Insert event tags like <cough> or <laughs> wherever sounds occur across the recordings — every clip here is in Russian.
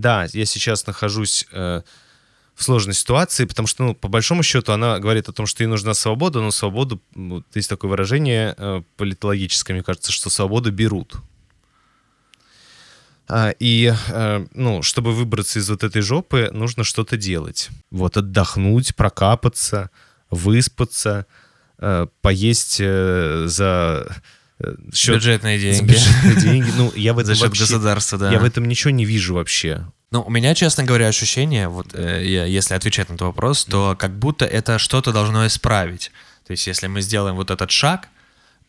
да, я сейчас нахожусь э, в сложной ситуации, потому что, ну, по большому счету, она говорит о том, что ей нужна свобода, но свободу, вот есть такое выражение э, политологическое, мне кажется, что свободу берут. А, и, э, ну, чтобы выбраться из вот этой жопы, нужно что-то делать. Вот отдохнуть, прокапаться, выспаться, э, поесть э, за счет... Бюджетные деньги. бюджетные деньги. Ну, я в этом За счет вообще- государства, да. Я в этом ничего не вижу вообще. Ну, у меня, честно говоря, ощущение, вот э, если отвечать на этот вопрос, то как будто это что-то должно исправить. То есть, если мы сделаем вот этот шаг,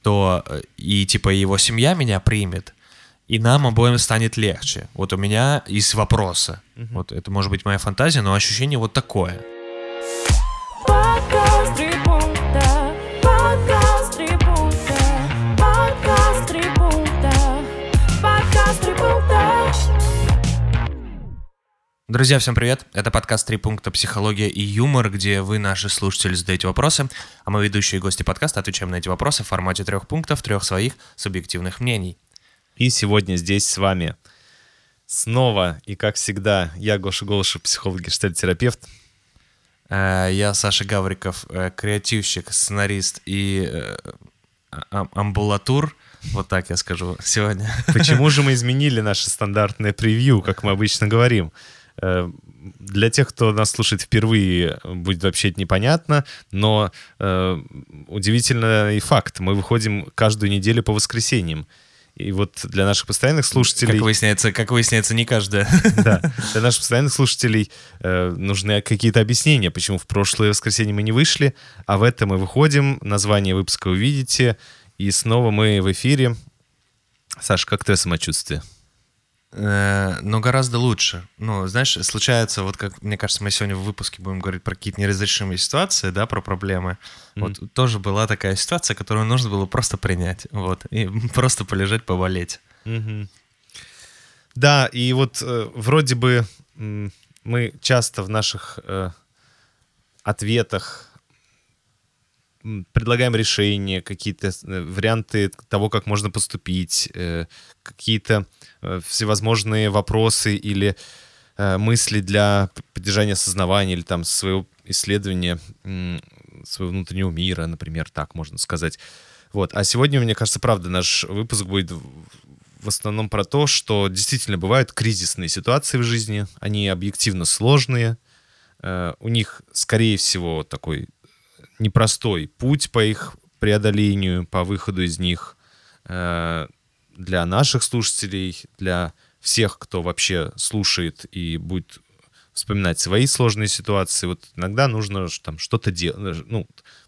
то э, и типа его семья меня примет, и нам обоим станет легче. Вот у меня из вопроса. Вот это может быть моя фантазия, но ощущение вот такое. Подкаст Друзья, всем привет! Это подкаст «Три пункта. Психология и юмор», где вы, наши слушатели, задаете вопросы, а мы, ведущие и гости подкаста, отвечаем на эти вопросы в формате трех пунктов, трех своих субъективных мнений. И сегодня здесь с вами снова и как всегда я Гоша Голышев, психолог гештальтерапевт. Э, Я Саша Гавриков, э, креативщик, сценарист и э, а- амбулатур. Вот так я скажу сегодня. Почему <laughs> же мы изменили наше стандартное превью, как мы обычно говорим? Э, Для тех, кто нас слушает впервые, будет вообще это непонятно, но э, удивительный факт. Мы выходим каждую неделю по воскресеньям. И вот для наших постоянных слушателей... Как выясняется, как выясняется, не каждая. <laughs> Да, для наших постоянных слушателей э, нужны какие-то объяснения, почему в прошлое воскресенье мы не вышли, а в это мы выходим, название выпуска увидите, и снова мы в эфире. Саш, как твое самочувствие? Э, Но гораздо лучше. Ну, знаешь, случается, вот как, мне кажется, мы сегодня в выпуске будем говорить про какие-то неразрешимые ситуации, да, про проблемы. Вот тоже была такая ситуация, которую нужно было просто принять, вот, и <laughs> просто полежать, поболеть. Да, и вот э, вроде бы м, мы часто в наших э, ответах предлагаем решения, какие-то э, варианты того, как можно поступить, э, какие-то э, всевозможные вопросы или мысли для поддержания осознавания или там своего исследования своего внутреннего мира, например, так можно сказать. Вот. А сегодня, мне кажется, правда, наш выпуск будет в основном про то, что действительно бывают кризисные ситуации в жизни, они объективно сложные, у них, скорее всего, такой непростой путь по их преодолению, по выходу из них э, для наших слушателей, для всех, кто вообще слушает и будет вспоминать свои сложные ситуации. Вот иногда нужно там что-то делать. Ну,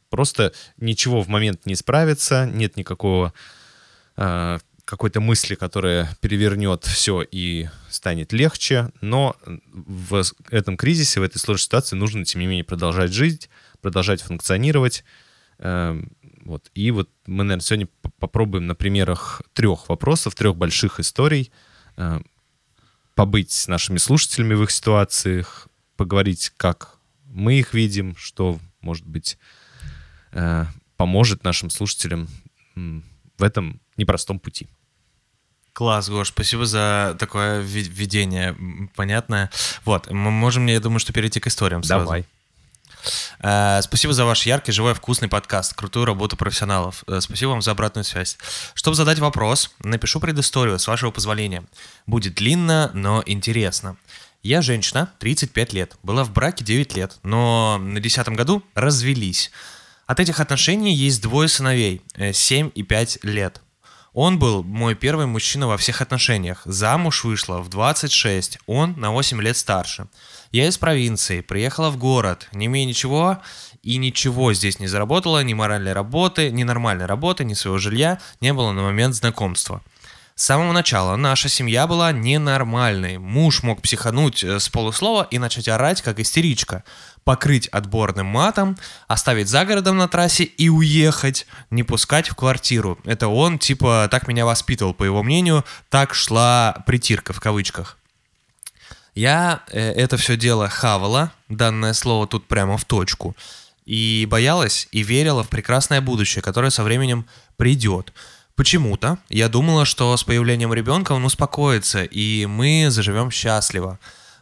просто ничего в момент не справится, нет никакого э, какой-то мысли, которая перевернет все и станет легче, но в этом кризисе, в этой сложной ситуации нужно, тем не менее, продолжать жить, продолжать функционировать. Эм, Вот. И вот мы, наверное, сегодня попробуем на примерах трех вопросов, трех больших историй э, побыть с нашими слушателями в их ситуациях, поговорить, как мы их видим, что, может быть, э, поможет нашим слушателям в этом непростом пути. Класс, Гош, спасибо за такое вве- введение понятное. Вот, мы можем, я думаю, что перейти к историям сразу. Давай. Э, Спасибо за ваш яркий, живой, вкусный подкаст, крутую работу профессионалов. Э, Спасибо вам за обратную связь. Чтобы задать вопрос, напишу предысторию, с вашего позволения. Будет длинно, но интересно. Я женщина, 35 лет, была в браке 9 лет, но на 10 году развелись. От этих отношений есть двое сыновей, э, 7 и 5 лет. Он был мой первый мужчина во всех отношениях. Замуж вышла в 26, он на 8 лет старше. Я из провинции, приехала в город, не имея ничего, и ничего здесь не заработала, ни моральной работы, ни нормальной работы, ни своего жилья не было на момент знакомства. С самого начала наша семья была ненормальной. Муж мог психануть э, с полуслова и начать орать, как истеричка. Покрыть отборным матом, оставить за городом на трассе и уехать, не пускать в квартиру. Это он, типа, так меня воспитывал, по его мнению, так шла притирка в кавычках. Я э, это все дело хавала, данное слово тут прямо в точку, и боялась и верила в прекрасное будущее, которое со временем придет. Почему-то я думала, что с появлением ребенка он успокоится, и мы заживем счастливо.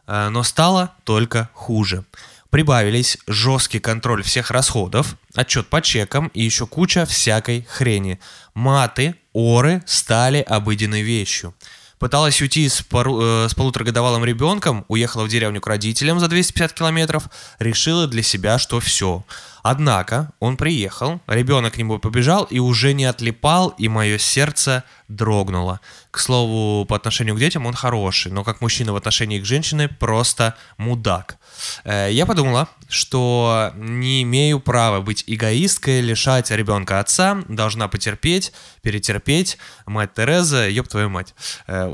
Э, Но стало только хуже. Прибавились жесткий контроль всех расходов, отчет по чекам и еще куча всякой хрени. Маты, оры стали обыденной вещью. Пыталась уйти с, пару- э, с полуторагодовалым ребенком, уехала в деревню к родителям за 250 километров, решила для себя, что все. Однако он приехал, ребенок к нему побежал и уже не отлипал, и мое сердце дрогнуло. К слову, по отношению к детям он хороший, но как мужчина в отношении к женщине просто мудак. Э, Я подумала, что не имею права быть эгоисткой, лишать ребенка отца, должна потерпеть, перетерпеть. Мать Тереза, ёб твою мать. Э,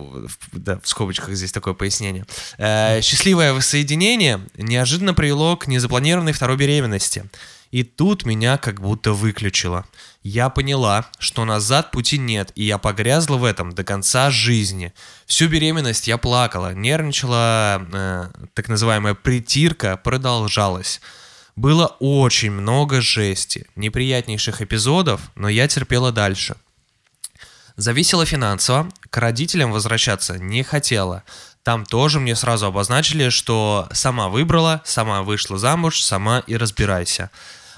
Да, в скобочках здесь такое пояснение. Э, Счастливое воссоединение неожиданно привело к незапланированной второй беременности. И тут меня как будто выключило. Я поняла, что назад пути нет, и я погрязла в этом до конца жизни. Всю беременность я плакала, нервничала, э, так называемая притирка продолжалась. Было очень много жести, неприятнейших эпизодов, но я терпела дальше. Зависела финансово, к родителям возвращаться не хотела. Там тоже мне сразу обозначили, что сама выбрала, сама вышла замуж, сама и разбирайся.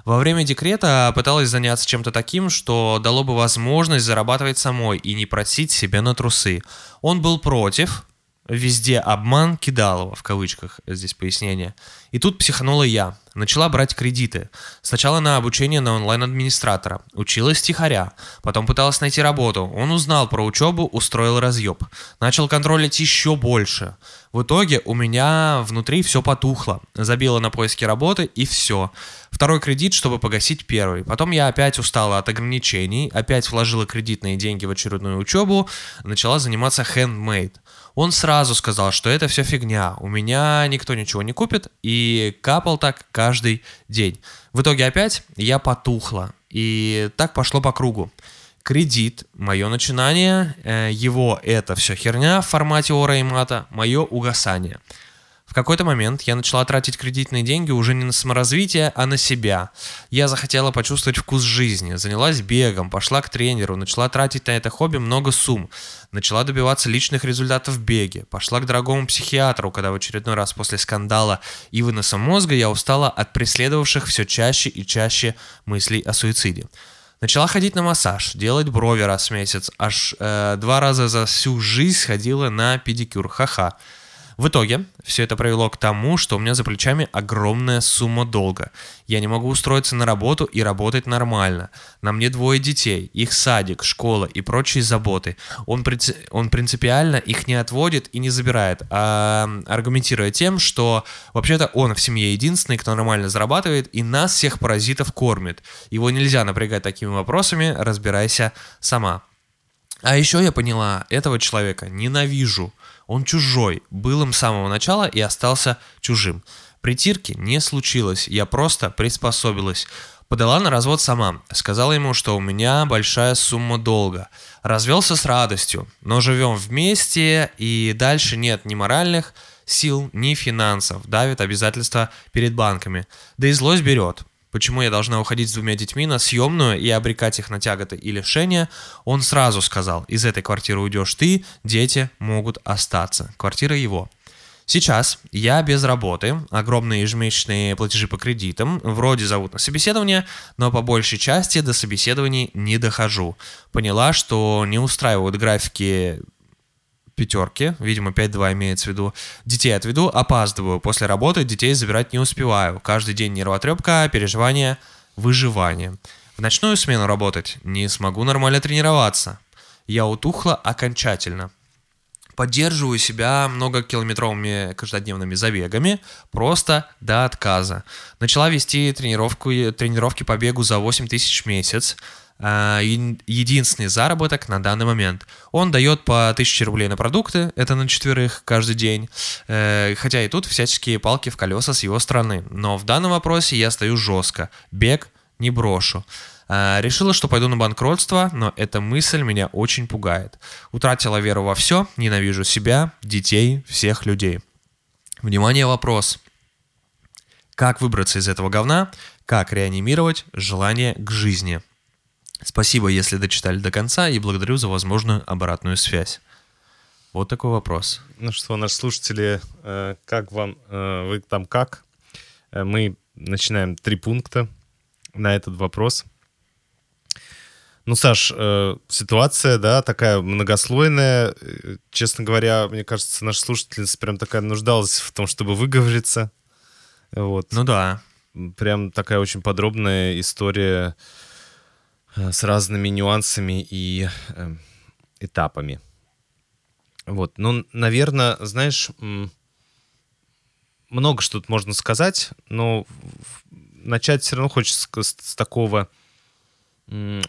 Во время декрета пыталась заняться чем-то таким, что дало бы возможность зарабатывать самой и не просить себя на трусы. Он был против, везде обман Кидалова, в кавычках здесь пояснение. И тут психанула я. Начала брать кредиты. Сначала на обучение на онлайн-администратора. Училась тихоря. Потом пыталась найти работу. Он узнал про учебу, устроил разъеб. Начал контролить еще больше. В итоге у меня внутри все потухло. Забила на поиски работы и все. Второй кредит, чтобы погасить первый. Потом я опять устала от ограничений, опять вложила кредитные деньги в очередную учебу, начала заниматься handmade. Он сразу сказал, что это все фигня, у меня никто ничего не купит, и капал так каждый день. В итоге опять я потухла, и так пошло по кругу. Кредит, мое начинание, э, его это все херня в формате ора и мата, мое угасание. В какой-то момент я начала тратить кредитные деньги уже не на саморазвитие, а на себя. Я захотела почувствовать вкус жизни, занялась бегом, пошла к тренеру, начала тратить на это хобби много сумм, начала добиваться личных результатов в беге, пошла к дорогому психиатру, когда в очередной раз после скандала и выноса мозга я устала от преследовавших все чаще и чаще мыслей о суициде. Начала ходить на массаж, делать брови раз в месяц, аж э, два раза за всю жизнь сходила на педикюр, ха-ха. В итоге все это привело к тому, что у меня за плечами огромная сумма долга. Я не могу устроиться на работу и работать нормально. На мне двое детей, их садик, школа и прочие заботы. Он, принци- он принципиально их не отводит и не забирает, а аргументируя тем, что вообще-то он в семье единственный, кто нормально зарабатывает и нас всех паразитов кормит. Его нельзя напрягать такими вопросами, разбирайся сама. А еще я поняла, этого человека ненавижу. Он чужой, был им с самого начала и остался чужим. Притирки не случилось, я просто приспособилась. Подала на развод сама, сказала ему, что у меня большая сумма долга. Развелся с радостью, но живем вместе и дальше нет ни моральных сил, ни финансов, давит обязательства перед банками. Да и злость берет. Почему я должна уходить с двумя детьми на съемную и обрекать их на тяготы и лишения, он сразу сказал, из этой квартиры уйдешь ты, дети могут остаться. Квартира его. Сейчас я без работы, огромные ежемесячные платежи по кредитам, вроде зовут на собеседование, но по большей части до собеседований не дохожу. Поняла, что не устраивают графики пятерки, видимо, 5-2 имеется в виду. Детей отведу, опаздываю. После работы детей забирать не успеваю. Каждый день нервотрепка, переживания, выживание. В ночную смену работать не смогу нормально тренироваться. Я утухла окончательно. Поддерживаю себя многокилометровыми каждодневными забегами, просто до отказа. Начала вести тренировку, тренировки по бегу за 8 тысяч в месяц. Еди- единственный заработок на данный момент. Он дает по 1000 рублей на продукты, это на четверых каждый день. Э, Хотя и тут всяческие палки в колеса с его стороны. Но в данном вопросе я стою жестко. Бег не брошу. А, Решила, что пойду на банкротство, но эта мысль меня очень пугает. Утратила веру во все, ненавижу себя, детей, всех людей. Внимание, вопрос. Как выбраться из этого говна? Как реанимировать желание к жизни? Спасибо, если дочитали до конца, и благодарю за возможную обратную связь. Вот такой вопрос. Ну что, наши слушатели, э, как вам, э, вы там как? Э, Мы начинаем три пункта на этот вопрос. Ну, Саш, э, ситуация, да, такая многослойная. Честно говоря, мне кажется, наша слушательница прям такая нуждалась в том, чтобы выговориться. Вот. Ну да. Прям такая очень подробная история с разными нюансами и э, этапами. Вот, ну, наверное, знаешь, много что тут можно сказать, но начать все равно хочется с, с- такого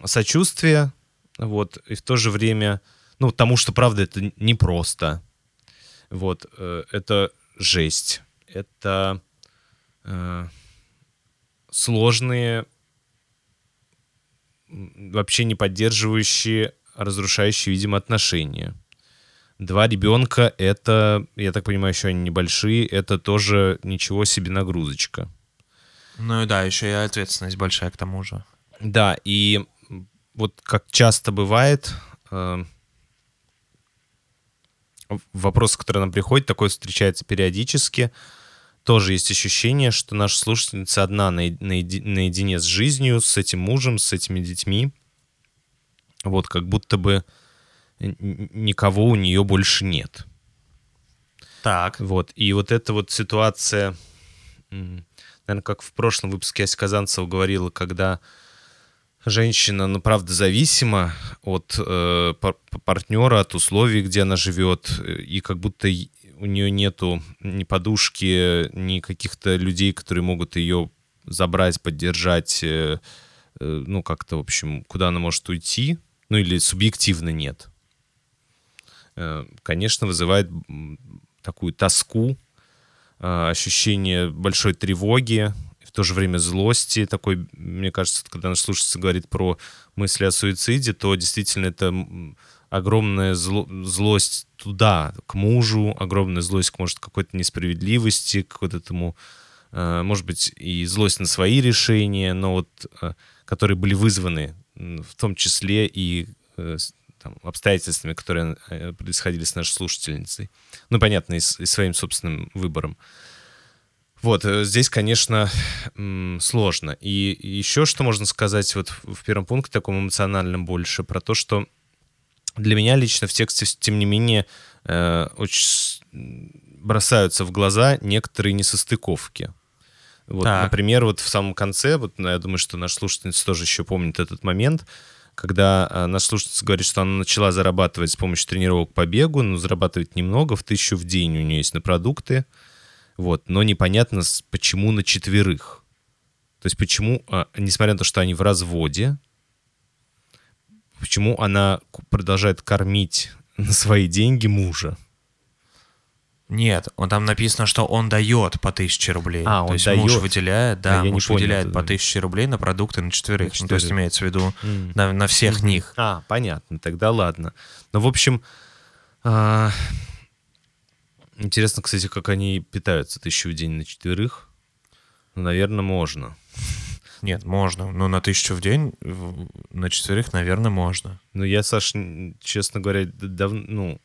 сочувствия, вот, и в то же время, ну, тому, что, правда, это непросто. Вот, э, это жесть, это э, сложные, вообще не поддерживающие, а разрушающие, видимо, отношения. Два ребенка — это, я так понимаю, еще они небольшие, это тоже ничего себе нагрузочка. Ну и да, еще и ответственность большая к тому же. Да, и вот как часто бывает, э, вопрос, который нам приходит, такой встречается периодически, тоже есть ощущение, что наша слушательница одна наедине с жизнью, с этим мужем, с этими детьми. Вот, как будто бы никого у нее больше нет. Так. Вот. И вот эта вот ситуация, наверное, как в прошлом выпуске Ася Казанцева говорила, когда женщина, ну, правда, зависима от э, пар- партнера, от условий, где она живет, э, и как будто у нее нету ни подушки, ни каких-то людей, которые могут ее забрать, поддержать, э, э, ну, как-то, в общем, куда она может уйти, ну, или субъективно нет. Э, Конечно, вызывает такую тоску, ощущение большой тревоги, в то же время злости. Такой, мне кажется, когда наш слушатель говорит про мысли о суициде, то действительно это огромная зло- злость туда, к мужу, огромная злость, может, к какой-то несправедливости, к вот этому, э, может быть, и злость на свои решения, но вот, э, которые были вызваны в том числе и э, там, обстоятельствами, которые происходили с нашей слушательницей. Ну, понятно, и, с- и своим собственным выбором. Вот, здесь, конечно, сложно. И еще что можно сказать вот в первом пункте, таком эмоциональном больше, про то, что для меня лично в тексте, тем не менее, э, очень бросаются в глаза некоторые несостыковки. Вот, Так. например, вот в самом конце, вот ну, я думаю, что наш слушательница тоже еще помнит этот момент, когда э, наша слушательница говорит, что она начала зарабатывать с помощью тренировок по бегу, но зарабатывать немного, в тысячу в день у нее есть на продукты, вот, но непонятно, почему на четверых. То есть почему, а, несмотря на то, что они в разводе, почему она продолжает кормить <laughs> на свои деньги мужа? Нет, он там написано, что он дает по тысяче рублей. А, То он есть муж дает. выделяет, да, А, я не муж понял выделяет этого. по тысяче рублей на продукты на четверых. На Ну, то есть имеется в виду М. на, на всех них. А, понятно, тогда ладно. Ну, в общем, а, интересно, кстати, как они питаются тысячу в день на четверых. Ну, наверное, можно. Нет, можно. Ну, на тысячу в день, на четверых, наверное, можно. Но я, Саш, честно говоря, д- дав- ну,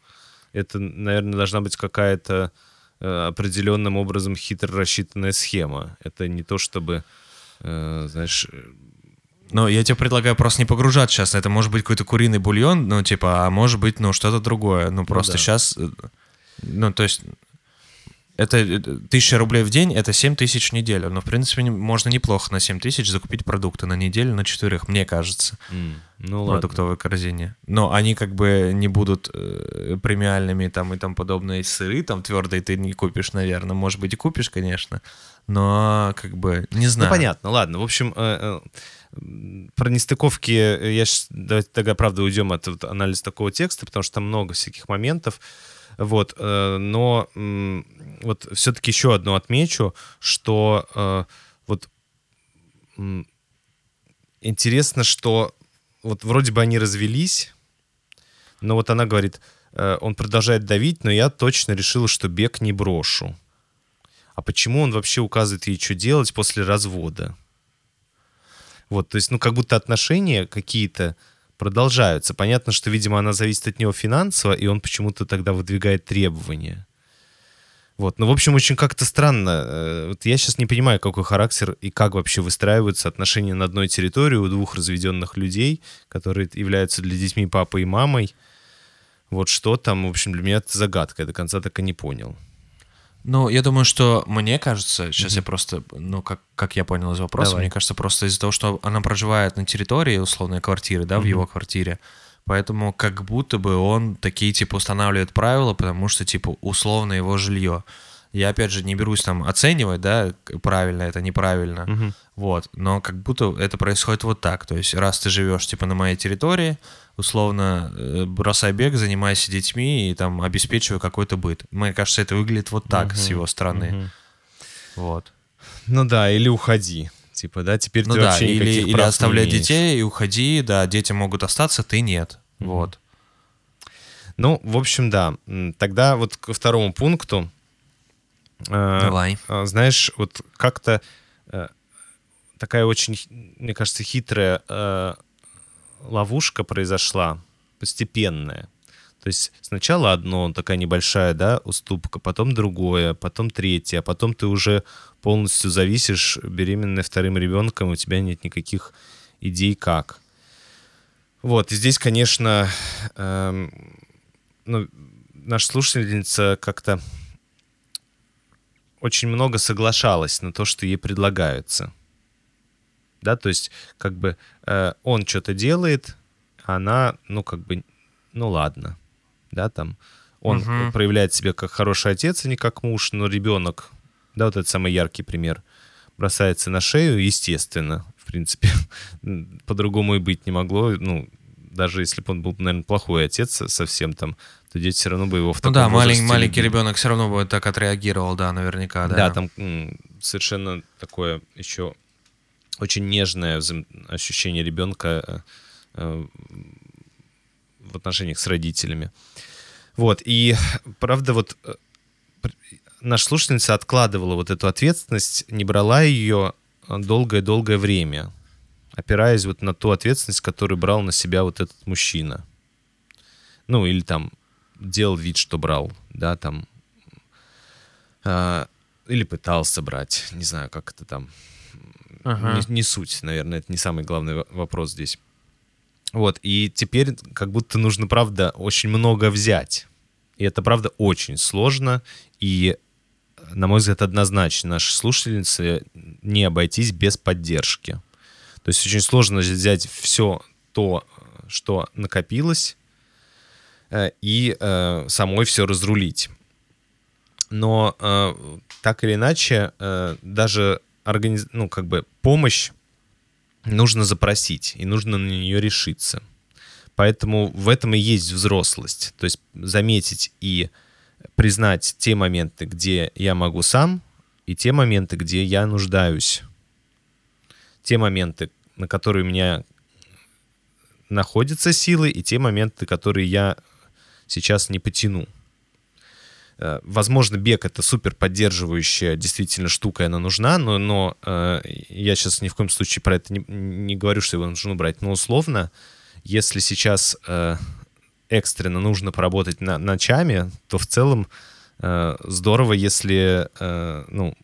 это, наверное, должна быть какая-то э, определенным образом хитро рассчитанная схема. Это не то, чтобы, э, знаешь, э, Но я тебе предлагаю просто не погружаться сейчас. Это может быть какой-то куриный бульон, ну, типа, а может быть, ну, что-то другое. Ну, просто да. сейчас... Ну, то есть... Это э, тысяча рублей в день, это 7 тысяч в неделю. Но, в принципе, можно неплохо на 7 тысяч закупить продукты на неделю на четверых, мне кажется, м, ну в ладно. продуктовой корзине. Но они как бы не будут э, премиальными там и там подобные сыры, там твердые ты не купишь, наверное. Может быть, и купишь, конечно. Но как бы не знаю. Ну, понятно, ладно. В общем, э, э, про нестыковки э, я щас- давайте тогда, правда, уйдем от вот анализа такого текста, потому что там много всяких моментов. Вот, э, но вот все-таки еще одно отмечу, что э, вот интересно, что вот вроде бы они развелись, но вот она говорит, э, он продолжает давить, но я точно решила, что бег не брошу. А почему он вообще указывает ей, что делать после развода? Вот, то есть, ну, как будто отношения какие-то продолжаются. Понятно, что, видимо, она зависит от него финансово, и он почему-то тогда выдвигает требования. Вот, ну, в общем, очень как-то странно. Э, Вот я сейчас не понимаю, какой характер и как вообще выстраиваются отношения на одной территории у двух разведенных людей, которые являются для детьми папой и мамой. Вот что там, в общем, для меня это загадка. Я до конца так и не понял. Ну, я думаю, что мне кажется, сейчас я просто, ну, как, как я понял из вопроса, Давай. мне кажется, просто из-за того, что она проживает на территории условной квартиры, да, в его квартире, поэтому как будто бы он такие, типа, устанавливает правила, потому что, типа, условно его жилье. Я, опять же, не берусь там оценивать, да, правильно это, неправильно, вот, но как будто это происходит вот так, то есть раз ты живешь, типа, на моей территории, условно, э, бросай бег, занимайся детьми и там обеспечивай какой-то быт. Мне кажется, это выглядит вот так с его стороны. Вот. Ну да, или уходи. Типа, да, теперь Ну ты да, вообще или, никаких или прав не оставляй имеешь. детей и уходи, да, дети могут остаться, ты нет. Вот. Ну, в общем, да. Тогда вот ко второму пункту. Э, Давай. э, Знаешь, вот как-то э, такая очень, мне кажется, хитрая ловушка произошла, постепенная. То есть сначала одно, такая небольшая, да, уступка, потом другое, потом третье, а потом ты уже полностью зависишь, беременная вторым ребенком, у тебя нет никаких идей как. Вот, и здесь, конечно, эм, ну, наша слушательница как-то очень много соглашалась на то, что ей предлагается. Да, то есть, как бы э, он что-то делает, а она, ну, как бы, ну ладно. Да, там он Мгм. проявляет себя как хороший отец, а не как муж, но ребенок, да, вот это самый яркий пример, бросается на шею, естественно, в принципе, <laughs> по-другому и быть не могло, ну, даже если бы он был, наверное, плохой отец совсем там, то дети все равно бы его в Ну таком да, малень- возрасте маленький любили. ребенок все равно бы так отреагировал, да, наверняка, да. Да, там совершенно такое еще очень нежное ощущение ребенка э, э, в отношениях с родителями. Вот, и правда, вот э, наша слушательница откладывала вот эту ответственность, не брала ее долгое-долгое время, опираясь вот на ту ответственность, которую брал на себя вот этот мужчина. Ну, или там делал вид, что брал, да, там а, или пытался брать, не знаю, как это там, Ага. не, не суть, наверное, это не самый главный во- вопрос здесь. Вот, и теперь как будто нужно, правда, очень много взять. И это, правда, очень сложно, и, на мой взгляд, однозначно наши слушательницы не обойтись без поддержки. То есть очень сложно взять все то, что накопилось, э, и э, самой все разрулить. Но э, так или иначе, э, даже организ... ну, как бы помощь нужно запросить, и нужно на нее решиться. Поэтому в этом и есть взрослость. То есть заметить и признать те моменты, где я могу сам, и те моменты, где я нуждаюсь. Те моменты, на которые у меня находятся силы, и те моменты, которые я сейчас не потяну. Э, Возможно, бег это супер поддерживающая действительно штука, и она нужна, но, но э, я сейчас ни в коем случае про это не, не говорю, что его нужно брать. Но условно, если сейчас э, экстренно нужно поработать на, ночами, то в целом э, здорово, если э, ну,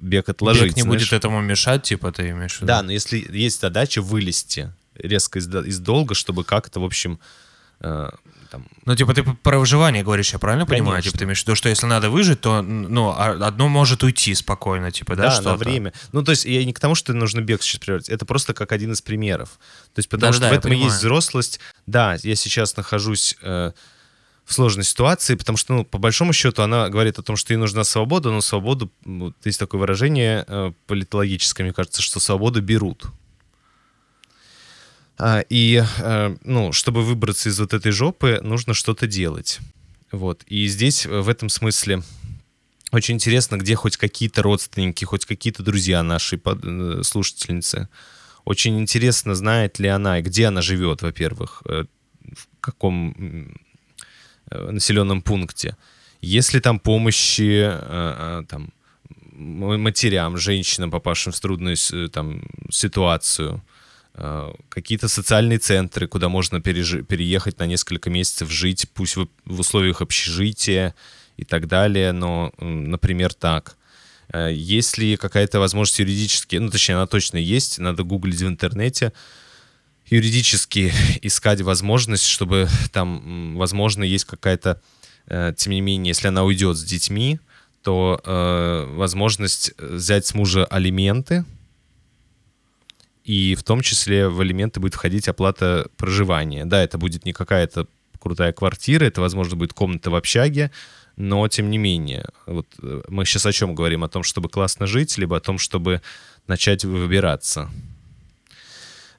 бег отложить. Бег не знаешь. будет этому мешать, типа, ты имеешь в виду? Да, но если есть задача вылезти резко из, из долга, чтобы как-то, в общем, э, там, Ну, типа, ты про выживание говоришь, я правильно понимаю? Конечно. Типа, ты имеешь в виду, что если надо выжить, то, ну, а- одно может уйти спокойно, типа, да, да, что на время. Ну, то есть я не к тому, что нужно бег сейчас превратить, это просто как один из примеров. То есть потому Да-да-да, что в я этом и есть понимаю. взрослость. Да, я сейчас нахожусь э, в сложной ситуации, потому что, ну, по большому счету, она говорит о том, что ей нужна свобода, но свободу, вот есть такое выражение э, политологическое, мне кажется, что свободу берут. А, и, э, ну, чтобы выбраться из вот этой жопы, нужно что-то делать. Вот. И здесь э, в этом смысле очень интересно, где хоть какие-то родственники, хоть какие-то друзья нашей э, слушательницы. Очень интересно, знает ли она, где она живет, во-первых, в каком населенном пункте. Есть ли там помощи там, матерям, женщинам, попавшим в трудную там, ситуацию. Э, какие-то социальные центры, куда можно пережи- переехать на несколько месяцев жить, пусть в, в условиях общежития и так далее, но, например, так. Э, Есть ли какая-то возможность юридически, ну, точнее, она точно есть, надо гуглить в интернете, юридически <laughs> искать возможность, чтобы там, возможно, есть какая-то, э, тем не менее, если она уйдет с детьми, то э, возможность взять с мужа алименты, и в том числе в алименты будет входить оплата проживания. Да, это будет не какая-то крутая квартира, это, возможно, будет комната в общаге, но тем не менее, вот э, мы сейчас о чем говорим? О том, чтобы классно жить, либо о том, чтобы начать выбираться.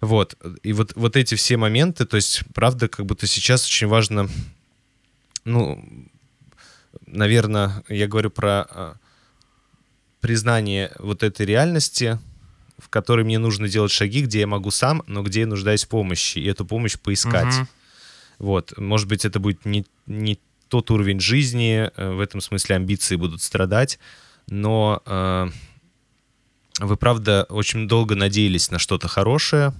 Вот. И вот, вот эти все моменты, то есть, правда, как будто сейчас очень важно, ну, наверное, я говорю про а, признание вот этой реальности, в которой мне нужно делать шаги, где я могу сам, но где я нуждаюсь в помощи, и эту помощь поискать. Мгм. Вот, может быть, это будет не, не тот уровень жизни, э, в этом смысле амбиции будут страдать, но э, вы, правда, очень долго надеялись на что-то хорошее,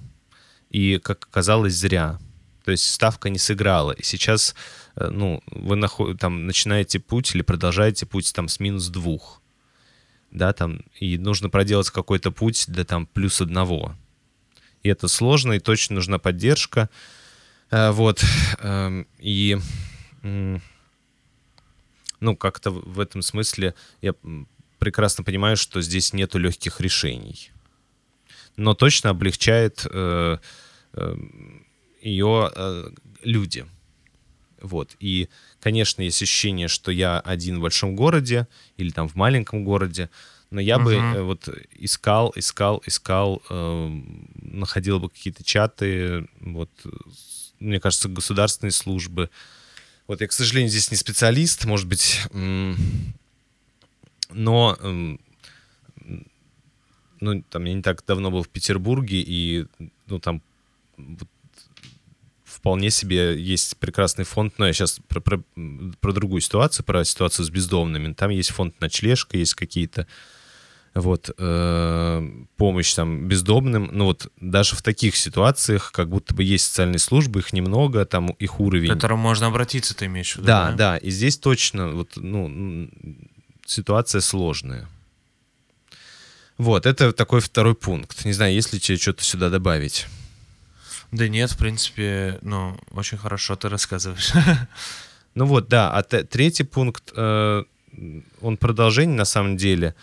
и, как оказалось, зря. То есть ставка не сыграла. И сейчас, э, ну, вы нахо- там, начинаете путь или продолжаете путь там с минус двух. Да, там, и нужно проделать какой-то путь до там плюс одного. И это сложно, и точно нужна поддержка. Э, Вот. эм, И, ну, как-то в этом смысле я прекрасно понимаю, что здесь нету легких решений. Но точно облегчает э, э, ее э, люди. Вот. И, конечно, есть ощущение, что я один в большом городе или там в маленьком городе, но я бы Мгм. э, вот искал, искал, искал, э, находил бы какие-то чаты, вот, мне кажется, государственные службы. Вот я, к сожалению, здесь не специалист, может быть, но ну, там, я не так давно был в Петербурге, и, ну, там вполне себе есть прекрасный фонд, но я сейчас про, про, про другую ситуацию, про ситуацию с бездомными. Там есть фонд ночлежка, есть какие-то вот э, помощь там бездомным. Ну вот даже в таких ситуациях как будто бы есть социальные службы, их немного, там их К уровень. которому можно обратиться, ты имеешь в виду? Да, да, и здесь точно вот, ну, ситуация сложная. Вот, это такой второй пункт. Не знаю, есть ли тебе что-то сюда добавить? Да нет, в принципе, ну, очень хорошо ты рассказываешь. <laughs> Ну вот, да, а третий пункт, э, он продолжение на самом деле.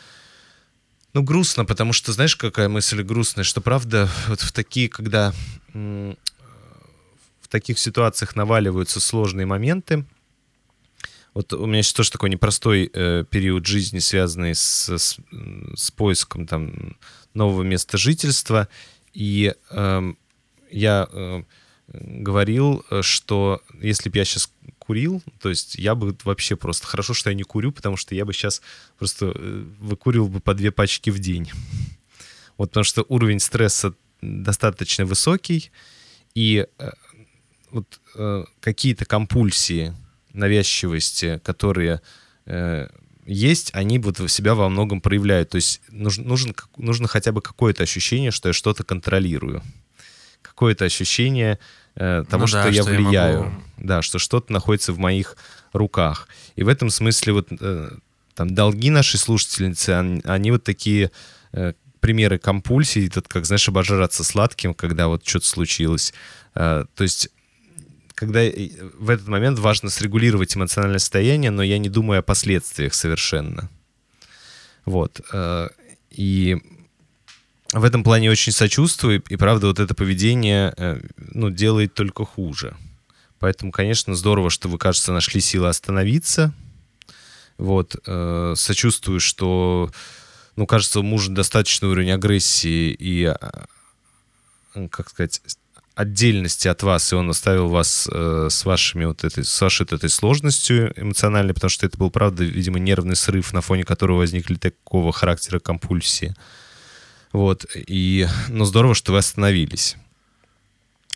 Ну, грустно, потому что, знаешь, какая мысль грустная, что правда, вот в такие, когда в таких ситуациях наваливаются сложные моменты, вот у меня сейчас тоже такой непростой э, период жизни, связанный с, с, с поиском там нового места жительства, и эм, я э, говорил, э, что если бы я сейчас курил, то есть я бы вообще просто... Хорошо, что я не курю, потому что я бы сейчас просто э, выкуривал бы по две пачки в день. <laughs> Вот потому что уровень стресса достаточно высокий, и э, вот э, какие-то компульсии, навязчивости, которые э, есть, они вот себя во многом проявляют. То есть нужно, нужен, нужно хотя бы какое-то ощущение, что я что-то контролирую. Какое-то ощущение э, того, Ну что да, я что я влияю. могу- Да, что что-то находится в моих руках. И в этом смысле вот э, там долги нашей слушательницы, они, они вот такие э, примеры компульсий, тут, как, знаешь, обожраться сладким, когда вот что-то случилось. Э, то есть когда в этот момент важно срегулировать эмоциональное состояние, но я не думаю о последствиях совершенно. Вот. э, И в этом плане очень сочувствую, и правда вот это поведение э, ну, делает только хуже. Поэтому, конечно, здорово, что вы, кажется, нашли силы остановиться. Вот. э, Сочувствую, что, ну, кажется, у мужа достаточный уровень агрессии и, а, как сказать, отдельности от вас, и он оставил вас э, с вашими вот этой, с вашей вот этой сложностью эмоциональной, потому что это был, правда, видимо, нервный срыв, на фоне которого возникли такого характера компульсии. Вот, и, ну, здорово, что вы остановились.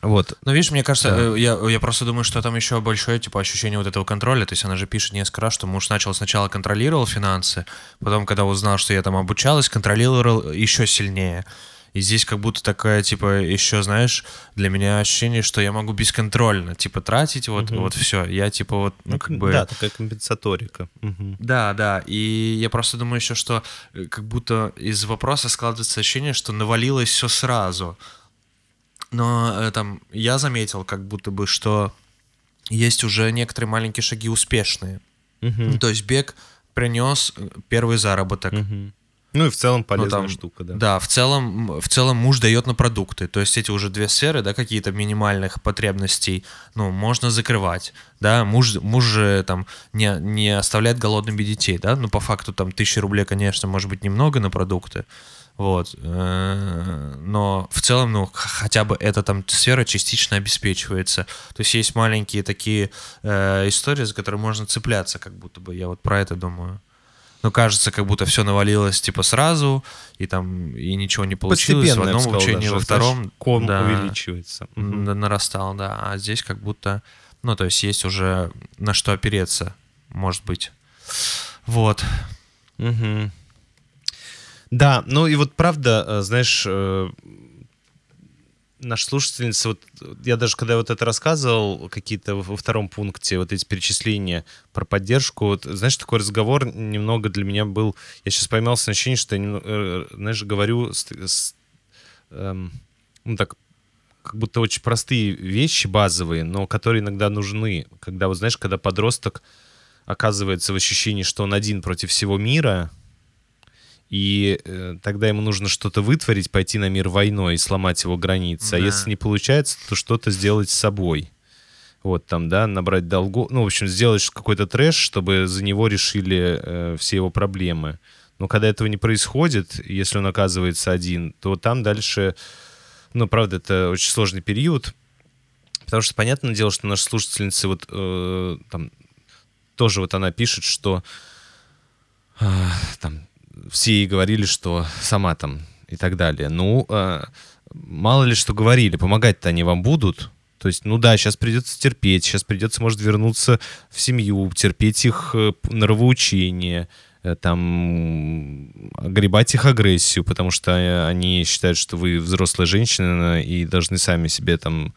Вот, Ну, видишь, мне кажется, Да. э, я, я просто думаю, что там еще большое, типа, ощущение вот этого контроля. То есть она же пишет несколько раз, что муж начал сначала контролировал финансы, потом, когда узнал, что я там обучалась, контролировал еще сильнее. И здесь как будто такая, типа, еще, знаешь, для меня ощущение, что я могу бесконтрольно, типа, тратить, вот, вот все. Я, типа, вот, ну, как бы... Да, такая компенсаторика. Мгм. Да, да. И я просто думаю еще, что э, как будто из вопроса складывается ощущение, что навалилось все сразу. Но э, там я заметил, как будто бы, что есть уже некоторые маленькие шаги успешные. Ну, То есть бег принес э, первый заработок. Мгм. Ну и в целом Ну, полезная там, штука, да. Да, в целом, в целом муж дает на продукты. То есть эти уже две сферы, да, какие-то минимальных потребностей, ну, можно закрывать. Да, муж, муж же там не, не оставляет голодными детей, да, ну, по факту там тысячи рублей, конечно, может быть немного на продукты, вот, э, но в целом, ну, хотя бы эта там сфера частично обеспечивается. То есть есть маленькие такие э, истории, за которые можно цепляться, как будто бы, я вот про это думаю. Ну, кажется, как будто все навалилось типа сразу, и там и ничего не получилось Постепенно, в одном сказал, даже, во втором ком да, увеличивается. Н- нарастал, да. А здесь как будто, ну, то есть есть уже на что опереться, может быть. Вот. Мгм. Да, ну и вот правда, э, знаешь, э, наша слушательница, вот я даже когда вот это рассказывал, какие-то во втором пункте, вот эти перечисления про поддержку, вот, знаешь, такой разговор немного для меня был, я сейчас поймался на ощущение, что я, немно- э, знаешь, говорю с- с, эм, ну так, как будто очень простые вещи базовые, но которые иногда нужны, когда, вот знаешь, когда подросток оказывается в ощущении, что он один против всего мира, и э, тогда ему нужно что-то вытворить, пойти на мир войной и сломать его границы. А Да. если не получается, то что-то сделать с собой. Вот там, да, набрать долгов, ну, в общем, сделать какой-то трэш, чтобы за него решили э, все его проблемы. Но когда этого не происходит, если он оказывается один, то там дальше, ну, правда, это очень сложный период, потому что понятное дело, что наша слушательница вот э, там тоже вот она пишет, что э, там все ей говорили, что сама там и так далее. Ну, э, мало ли что говорили, помогать-то они вам будут. То есть, ну да, сейчас придется терпеть, сейчас придется, может, вернуться в семью, терпеть их э, нравоучение, э, там, огребать их агрессию, потому что э, они считают, что вы взрослая женщина и должны сами себе там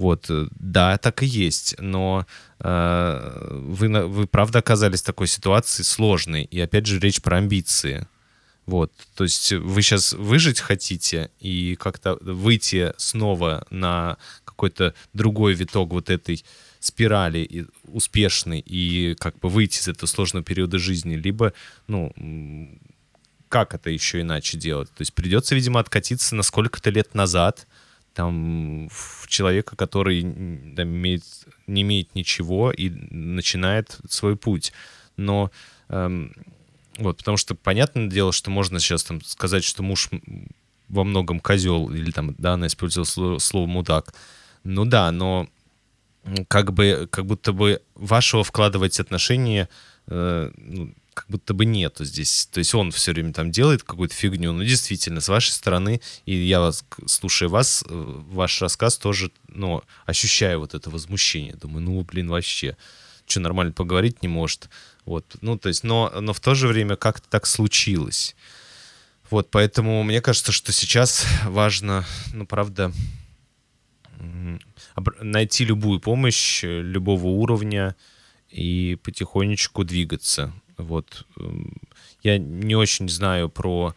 вот, э, да, так и есть, но э, вы, вы правда оказались в такой ситуации сложной, и опять же речь про амбиции. Вот, то есть вы сейчас выжить хотите и как-то выйти снова на какой-то другой виток вот этой спирали и успешный и как бы выйти из этого сложного периода жизни, либо, ну, как это еще иначе делать? То есть придется, видимо, откатиться на сколько-то лет назад, там, человека, который там, имеет, не имеет ничего и начинает свой путь. Но эм, вот, потому что понятное дело, что можно сейчас там сказать, что муж во многом козел, или там, да, она использовала слово, слово мудак. Ну да, но как бы, как будто бы вашего вкладывать отношения, э, ну, как будто бы нету здесь. То есть он все время там делает какую-то фигню. Ну, действительно, с вашей стороны, и я вас, слушая вас, э, ваш рассказ тоже, ну, ощущаю вот это возмущение. Думаю, ну, блин, вообще, что, нормально поговорить не может? Вот, ну, то есть, но, но в то же время как-то так случилось. Вот, поэтому мне кажется, что сейчас важно, ну, правда, найти любую помощь э, любого уровня и потихонечку двигаться. Вот. Эм, Я не очень знаю про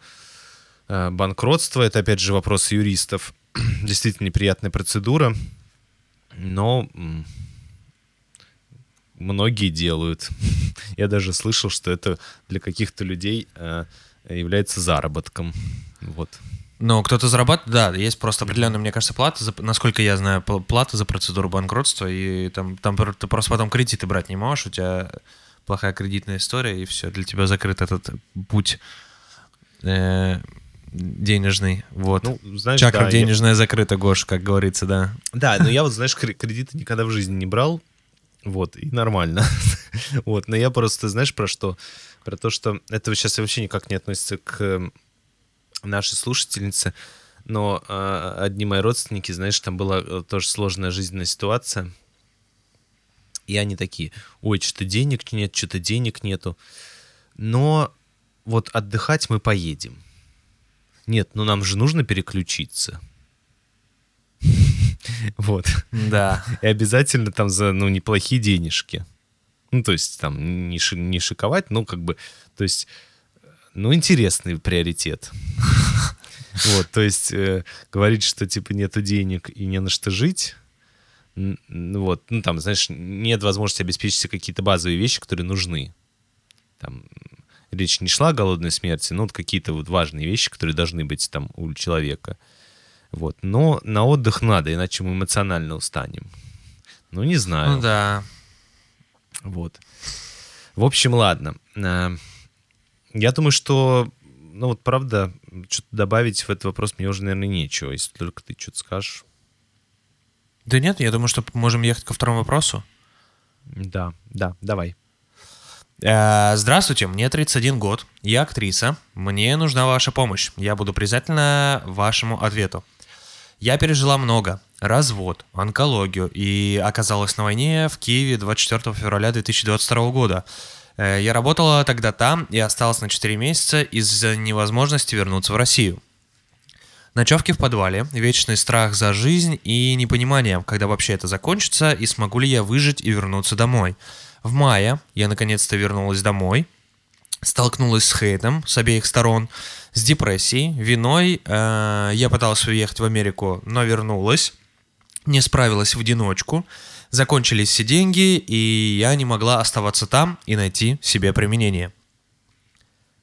э, банкротство. Это, опять же, вопрос юристов. <clears throat> Действительно неприятная процедура. Но многие делают. <laughs> Я даже слышал, что это для каких-то людей э, является заработком. Вот. Ну, кто-то зарабатывает, да, есть просто определенная, мне кажется, плата, за- насколько я знаю, пл- плата за процедуру банкротства, и там, там ты просто потом кредиты брать не можешь, у тебя плохая кредитная история, и все, для тебя закрыт этот путь э, денежный, вот. Ну, знаешь, Чакра да, я- денежная закрыта, Гош, как говорится, да. Да, но я вот, <laughs> знаешь, кре- кредиты никогда в жизни не брал. Вот, и нормально. <laughs> Вот, но я просто, знаешь, про что? Про то, что это сейчас вообще никак не относится к э, нашей слушательнице, но э, одни мои родственники, знаешь, там была э, тоже сложная жизненная ситуация, и они такие, ой, что-то денег нет, что-то денег нету, но вот отдыхать мы поедем. Нет, ну нам же нужно переключиться. <laughs> Вот. Да. И обязательно там за, ну, неплохие денежки. Ну, то есть там не, ши- не шиковать, но как бы, то есть, ну, интересный приоритет. <laughs> Вот, то есть э, говорить, что типа нету денег и не на что жить, вот, ну там, знаешь, нет возможности обеспечить себе какие-то базовые вещи, которые нужны. Там речь не шла о голодной смерти, но вот какие-то вот важные вещи, которые должны быть там у человека. Вот, но на отдых надо, иначе мы эмоционально устанем. Ну, не знаю. Ну да. Вот. В общем, ладно. Э, Я думаю, что, ну вот правда, что-то добавить в этот вопрос мне уже, наверное, нечего, если только ты что-то скажешь. Да нет, я думаю, что можем ехать ко второму вопросу. Да, да, давай. Э, Здравствуйте, мне 31 год, я актриса, мне нужна ваша помощь, я буду признательна вашему ответу. Я пережила много, развод, онкологию и оказалась на войне в Киеве 24 февраля 2022 года. Э, Я работала тогда там и осталась на 4 месяца из-за невозможности вернуться в Россию. Ночевки в подвале, вечный страх за жизнь и непонимание, когда вообще это закончится и смогу ли я выжить и вернуться домой. В мае я наконец-то вернулась домой, столкнулась с хейтом с обеих сторон, с депрессией, виной. Э, я пыталась уехать в Америку, но вернулась, не справилась в одиночку. Закончились все деньги, и я не могла оставаться там и найти себе применение.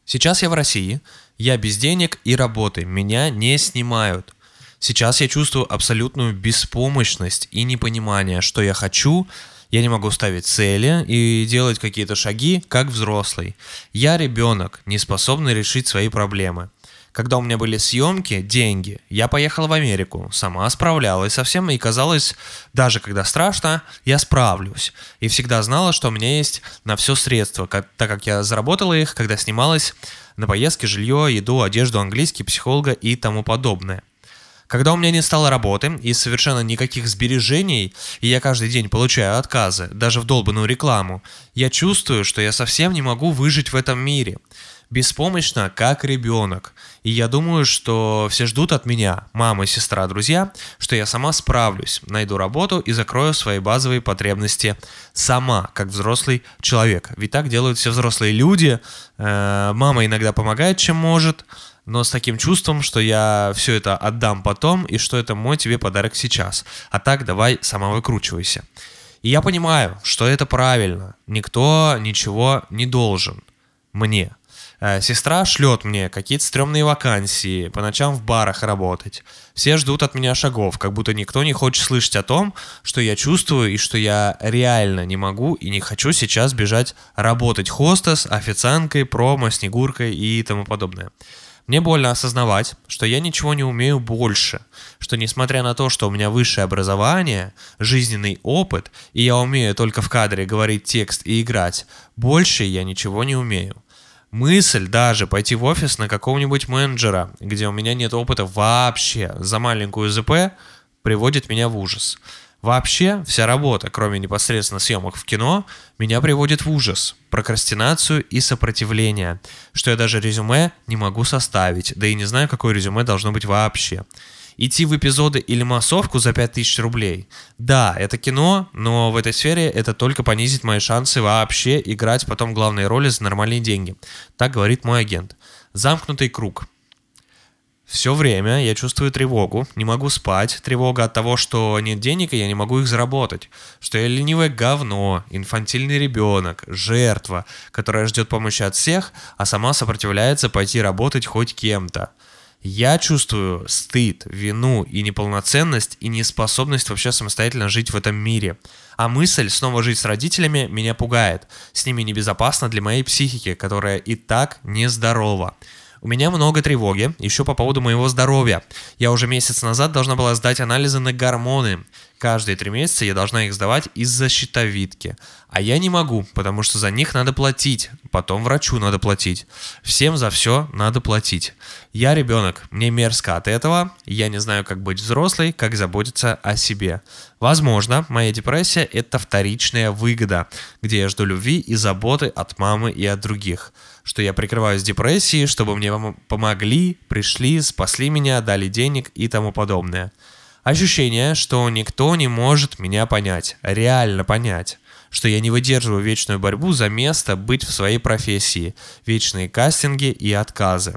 Сейчас я в России, я без денег и работы, меня не снимают. Сейчас я чувствую абсолютную беспомощность и непонимание, что я хочу, я не могу ставить цели и делать какие-то шаги, как взрослый. Я ребенок, не способный решить свои проблемы. Когда у меня были съемки, деньги, я поехала в Америку, сама справлялась со всем, и казалось, даже когда страшно, я справлюсь. И всегда знала, что у меня есть на все средства, как- так как я заработала их, когда снималась на поездки, жилье, еду, одежду, английский, психолога и тому подобное. Когда у меня не стало работы и совершенно никаких сбережений, и я каждый день получаю отказы, даже в долбанную рекламу, я чувствую, что я совсем не могу выжить в этом мире. Беспомощно, как ребенок. И я думаю, что все ждут от меня, мама, сестра, друзья, что я сама справлюсь, найду работу и закрою свои базовые потребности сама, как взрослый человек. Ведь так делают все взрослые люди. Э, Мама иногда помогает, чем может, но с таким чувством, что я все это отдам потом, и что это мой тебе подарок сейчас. А так давай сама выкручивайся. И я понимаю, что это правильно. Никто ничего не должен мне. Э, Сестра шлет мне какие-то стрёмные вакансии, по ночам в барах работать. Все ждут от меня шагов, как будто никто не хочет слышать о том, что я чувствую и что я реально не могу и не хочу сейчас бежать работать хостес, официанткой, промо, снегуркой и тому подобное. Мне больно осознавать, что я ничего не умею больше, что несмотря на то, что у меня высшее образование, жизненный опыт, и я умею только в кадре говорить текст и играть, больше я ничего не умею. Мысль даже пойти в офис на какого-нибудь менеджера, где у меня нет опыта вообще за маленькую ЗП, приводит меня в ужас. Вообще, вся работа, кроме непосредственно съемок в кино, меня приводит в ужас, прокрастинацию и сопротивление, что я даже резюме не могу составить, да и не знаю, какое резюме должно быть вообще. Идти в эпизоды или массовку за 5000 рублей. Да, это кино, но в этой сфере это только понизит мои шансы вообще играть потом главные роли за нормальные деньги. Так говорит мой агент. Замкнутый круг. Все время я чувствую тревогу, не могу спать, тревога от того, что нет денег, и я не могу их заработать, что я ленивое говно, инфантильный ребенок, жертва, которая ждет помощи от всех, а сама сопротивляется пойти работать хоть кем-то. Я чувствую стыд, вину и неполноценность и неспособность вообще самостоятельно жить в этом мире. А мысль снова жить с родителями меня пугает. С ними небезопасно для моей психики, которая и так нездорова. У меня много тревоги, еще по поводу моего здоровья. Я уже месяц назад должна была сдать анализы на гормоны. Каждые три месяца я должна их сдавать из-за щитовидки. А я не могу, потому что за них надо платить. Потом врачу надо платить. Всем за все надо платить. Я ребенок, мне мерзко от этого. Я не знаю, как быть взрослой, как заботиться о себе. Возможно, моя депрессия – это вторичная выгода, где я жду любви и заботы от мамы и от других. Что я прикрываюсь депрессией, чтобы мне пом- помогли, пришли, спасли меня, дали денег и тому подобное. Ощущение, что никто не может меня понять, реально понять. Что я не выдерживаю вечную борьбу за место быть в своей профессии, вечные кастинги и отказы.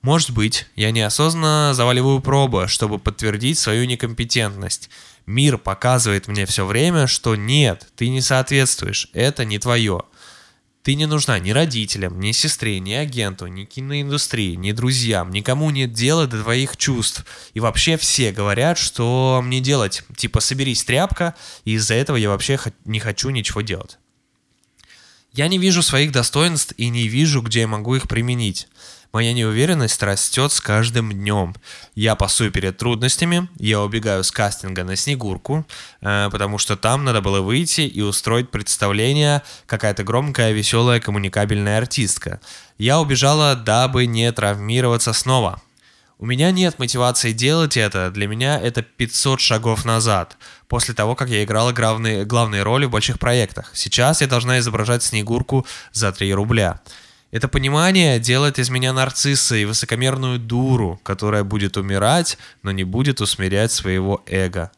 Может быть, я неосознанно заваливаю пробы, чтобы подтвердить свою некомпетентность. Мир показывает мне все время, что нет, ты не соответствуешь, это не твое. Ты не нужна ни родителям, ни сестре, ни агенту, ни киноиндустрии, ни друзьям. Никому нет дела до твоих чувств. И вообще все говорят, что мне делать. Типа, соберись, тряпка, и из-за этого я вообще не хочу ничего делать. Я не вижу своих достоинств и не вижу, где я могу их применить. Моя неуверенность растет с каждым днем. Я пасую перед трудностями, я убегаю с кастинга на Снегурку, э, потому что там надо было выйти и устроить представление какая-то громкая, веселая, коммуникабельная артистка. Я убежала, дабы не травмироваться снова. У меня нет мотивации делать это, для меня это 500 шагов назад, после того, как я играла главные, главные роли в больших проектах. Сейчас я должна изображать Снегурку за 3 рубля. Это понимание делает из меня нарцисса и высокомерную дуру, которая будет умирать, но не будет усмирять своего эго.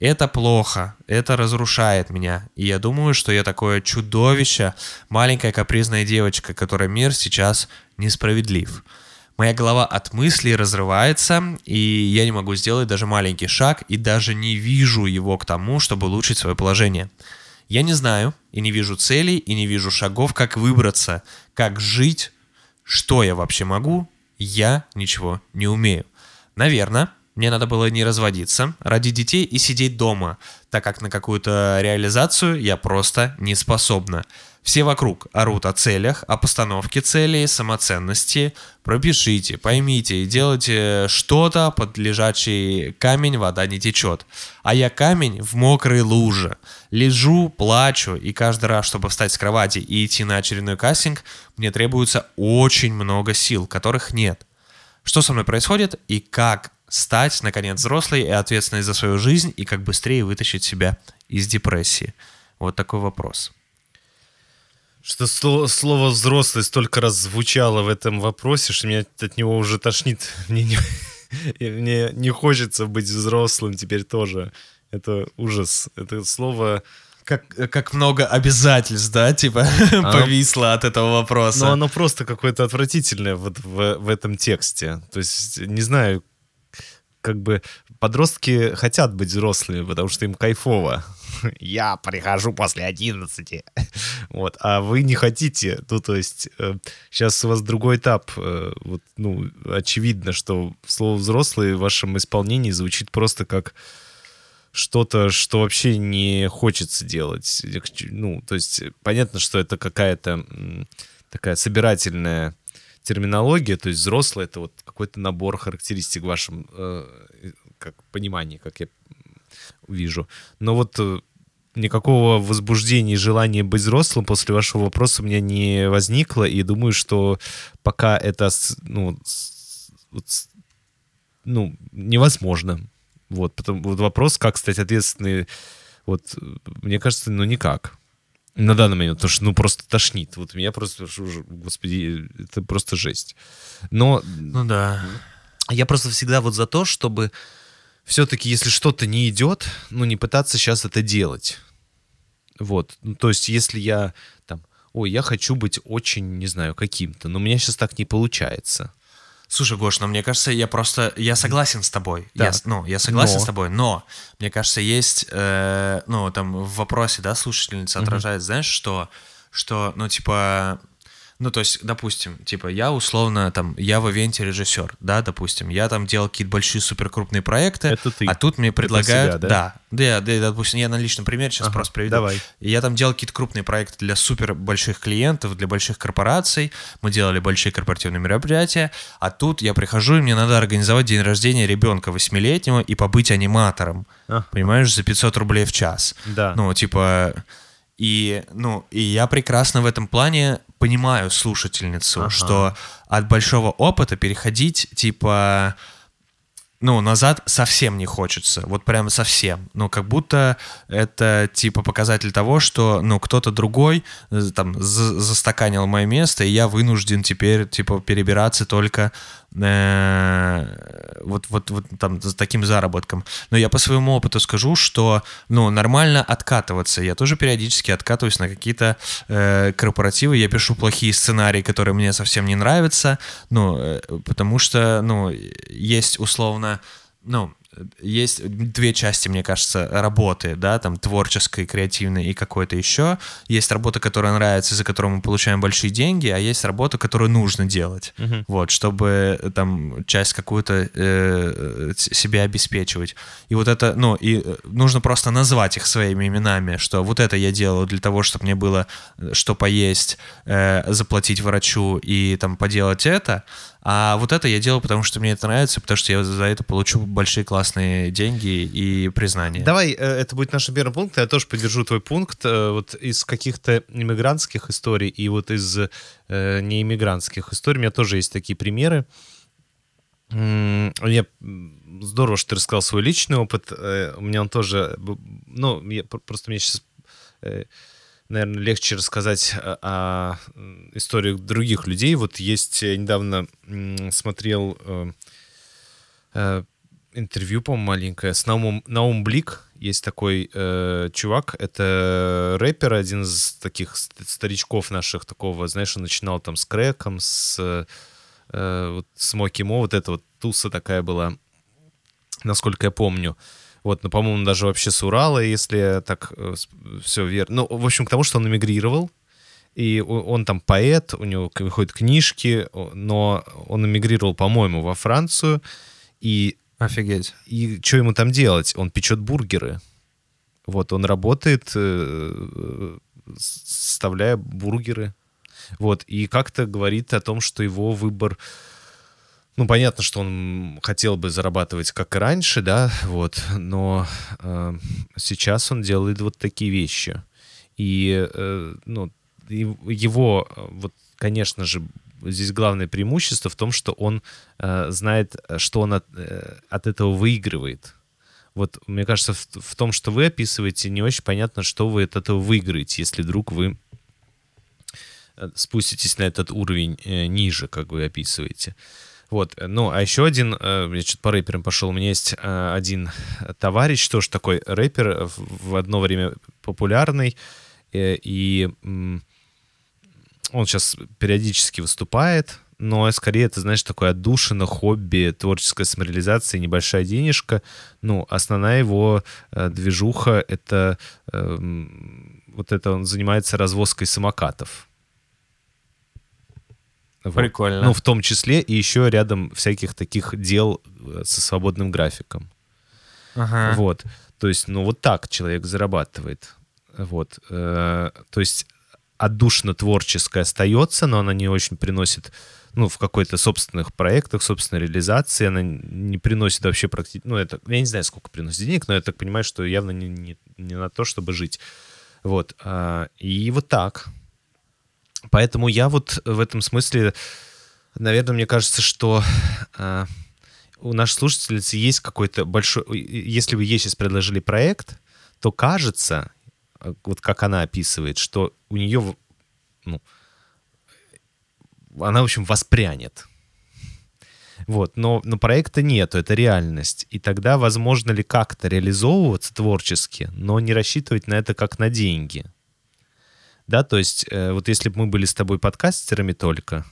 Это плохо, это разрушает меня, и я думаю, что я такое чудовище, маленькая капризная девочка, которой мир сейчас несправедлив. Моя голова от мыслей разрывается, и я не могу сделать даже маленький шаг, и даже не вижу его к тому, чтобы улучшить свое положение. Я не знаю, и не вижу целей, и не вижу шагов, как выбраться, как жить, что я вообще могу, я ничего не умею. Наверное, мне надо было не разводиться, родить детей и сидеть дома, так как на какую-то реализацию я просто не способна. Все вокруг орут о целях, о постановке целей, самоценности. Пропишите, поймите делайте что-то, под лежачий камень вода не течет. А я камень в мокрой луже. Лежу, плачу, и каждый раз, чтобы встать с кровати и идти на очередной кастинг, мне требуется очень много сил, которых нет. Что со мной происходит и как стать, наконец, взрослой и ответственной за свою жизнь и как быстрее вытащить себя из депрессии? Вот такой вопрос. Что сло- слово «взрослый» столько раз звучало в этом вопросе, что меня от него уже тошнит. <laughs> Мне не, <laughs> мне не хочется быть взрослым теперь тоже. Это ужас. Это слово... Как, как много обязательств, да, типа, <laughs> <laughs> повисло от этого вопроса. Но оно просто какое-то отвратительное вот в, в этом тексте. То есть, не знаю, как бы подростки хотят быть взрослыми, потому что им кайфово. <laughs> Я прихожу после 11. Вот, а вы не хотите. Ну, то есть, сейчас у вас другой этап. э, вот, ну, очевидно, что слово взрослый в вашем исполнении звучит просто как что-то, что вообще не хочется делать. Ну, то есть, понятно, что это какая-то такая собирательная терминология, то есть взрослый это вот какой-то набор характеристик в вашем э, как понимании, как я вижу. Но вот э, никакого возбуждения и желания быть взрослым после вашего вопроса у меня не возникло, и думаю, что пока это ну, ну, невозможно. Вот, потом, вот вопрос, как стать ответственной, вот, мне кажется, ну, никак. На данный момент, потому что, ну, просто тошнит. Вот меня просто, господи, это просто жесть. Но Ну да. я просто всегда вот за то, чтобы все-таки, если что-то не идет, ну, не пытаться сейчас это делать. Вот. Ну, то есть, если я там, ой, я хочу быть очень, не знаю, каким-то, но у меня сейчас так не получается. Слушай, Гош, но мне кажется, я просто, я согласен с тобой. Я, Так. с- ну, я согласен Но. с тобой, но мне кажется, есть, э, ну, там в вопросе, да, слушательница отражает, знаешь, что, что, ну, типа, Ну, то есть, допустим, типа, я условно, там, я в ивенте режиссер, да, допустим, я там делал какие-то большие суперкрупные проекты, Это ты. а тут мне предлагают, себя, да? да, да, да, допустим, я на личном примере сейчас Ага, просто приведу. давай. Я там делал какие-то крупные проекты для супер больших клиентов, для больших корпораций, мы делали большие корпоративные мероприятия, а тут я прихожу, и мне надо организовать день рождения ребенка восьмилетнего и побыть аниматором, А. понимаешь, за 500 рублей в час. Да. Ну, типа, и, ну, и я прекрасно в этом плане понимаю слушательницу, Ага. что от большого опыта переходить, типа, ну, назад совсем не хочется, вот прям совсем. Ну, как будто это, типа, показатель того, что, ну, кто-то другой, э, там, за- застаканил мое место, и я вынужден теперь, типа, перебираться только э, вот, вот, вот там с таким заработком. Но я по своему опыту скажу, что, ну, нормально откатываться. Я тоже периодически откатываюсь на какие-то э, корпоративы, я пишу плохие сценарии, которые мне совсем не нравятся, ну, э, потому что, ну, есть условно, ну, есть две части, мне кажется, работы, да, там творческой, креативной и какой-то еще. Есть работа, которая нравится, за которую мы получаем большие деньги, а есть работа, которую нужно делать, вот, чтобы э, там часть какую-то э, с- себе обеспечивать. И вот это, ну, и э, нужно просто назвать их своими именами, что вот это я делаю для того, чтобы мне было э, что поесть, э, заплатить врачу и там поделать это, а вот это я делаю, потому что мне это нравится, потому что я за это получу большие классные деньги и признание. Давай, э, это будет наш первый пункт. Я тоже поддержу твой пункт. Э, Вот из каких-то иммигрантских историй и вот из э, неиммигрантских историй у меня тоже есть такие примеры. М, Я м, здорово, что ты рассказал свой личный опыт. У меня он тоже, ну, я пр- просто мне сейчас, наверное, легче рассказать о, о, м, историях других людей. Вот есть, я недавно смотрел э, э, интервью, по-моему, маленькое с Наумом, Наум Блик. Есть такой э, чувак, это рэпер, один из таких ст- старичков наших, такого, знаешь, он начинал там с крэком, с э, вот Смоки Мо, вот эта вот туса такая была, насколько я помню. Вот, ну, по-моему, даже вообще с Урала, если так все верно. Ну, в общем, к тому, что он эмигрировал, и он там поэт, у него выходят книжки, но он эмигрировал, по-моему, во Францию, и Офигеть. и что ему там делать? Он печет бургеры. Вот, он работает, э, составляя бургеры. Вот, и как-то говорит о том, что его выбор... Ну, понятно, что он хотел бы зарабатывать, как и раньше, да, вот, но э, сейчас он делает вот такие вещи. И, э, ну, его, э, вот, конечно же, здесь главное преимущество в том, что он э, знает, что он от, э, от этого выигрывает. Вот, мне кажется, в, в том, что вы описываете, не очень понятно, что вы от этого выиграете, если вдруг вы э, спуститесь на этот уровень э, ниже, как вы описываете. Вот, э, ну, а еще один, э, я что-то по рэперам пошел, у меня есть э, один товарищ, тоже такой рэпер, в, одно время популярный, и он сейчас периодически выступает, но скорее это, знаешь, такое отдушина, хобби, творческая самореализация, небольшая денежка. Ну, основная его движуха — это эм, вот это он занимается развозкой самокатов. Вот. Прикольно. Ну, в том числе и еще рядом всяких таких дел э, со свободным графиком. Ага. Вот. То есть, ну, вот так человек зарабатывает. Вот. Э, То есть отдушина творческая остается, но она не очень приносит, ну, в какой-то собственных проектах, собственной реализации, она не приносит вообще практически, ну, это, я не знаю, сколько приносит денег, но я так понимаю, что явно не, не, не на то, чтобы жить. Вот. а, И вот так. Поэтому я вот в этом смысле, наверное, мне кажется, что а, у нашей слушательницы есть какой-то большой... Если вы ей сейчас предложили проект, то кажется, э, вот как она описывает, что у нее, ну, она, в общем, воспрянет. Вот, но, но проекта нету, это реальность. И тогда возможно ли как-то реализовываться творчески, но не рассчитывать на это как на деньги. Да, то есть, э, вот если бы мы были с тобой подкастерами только,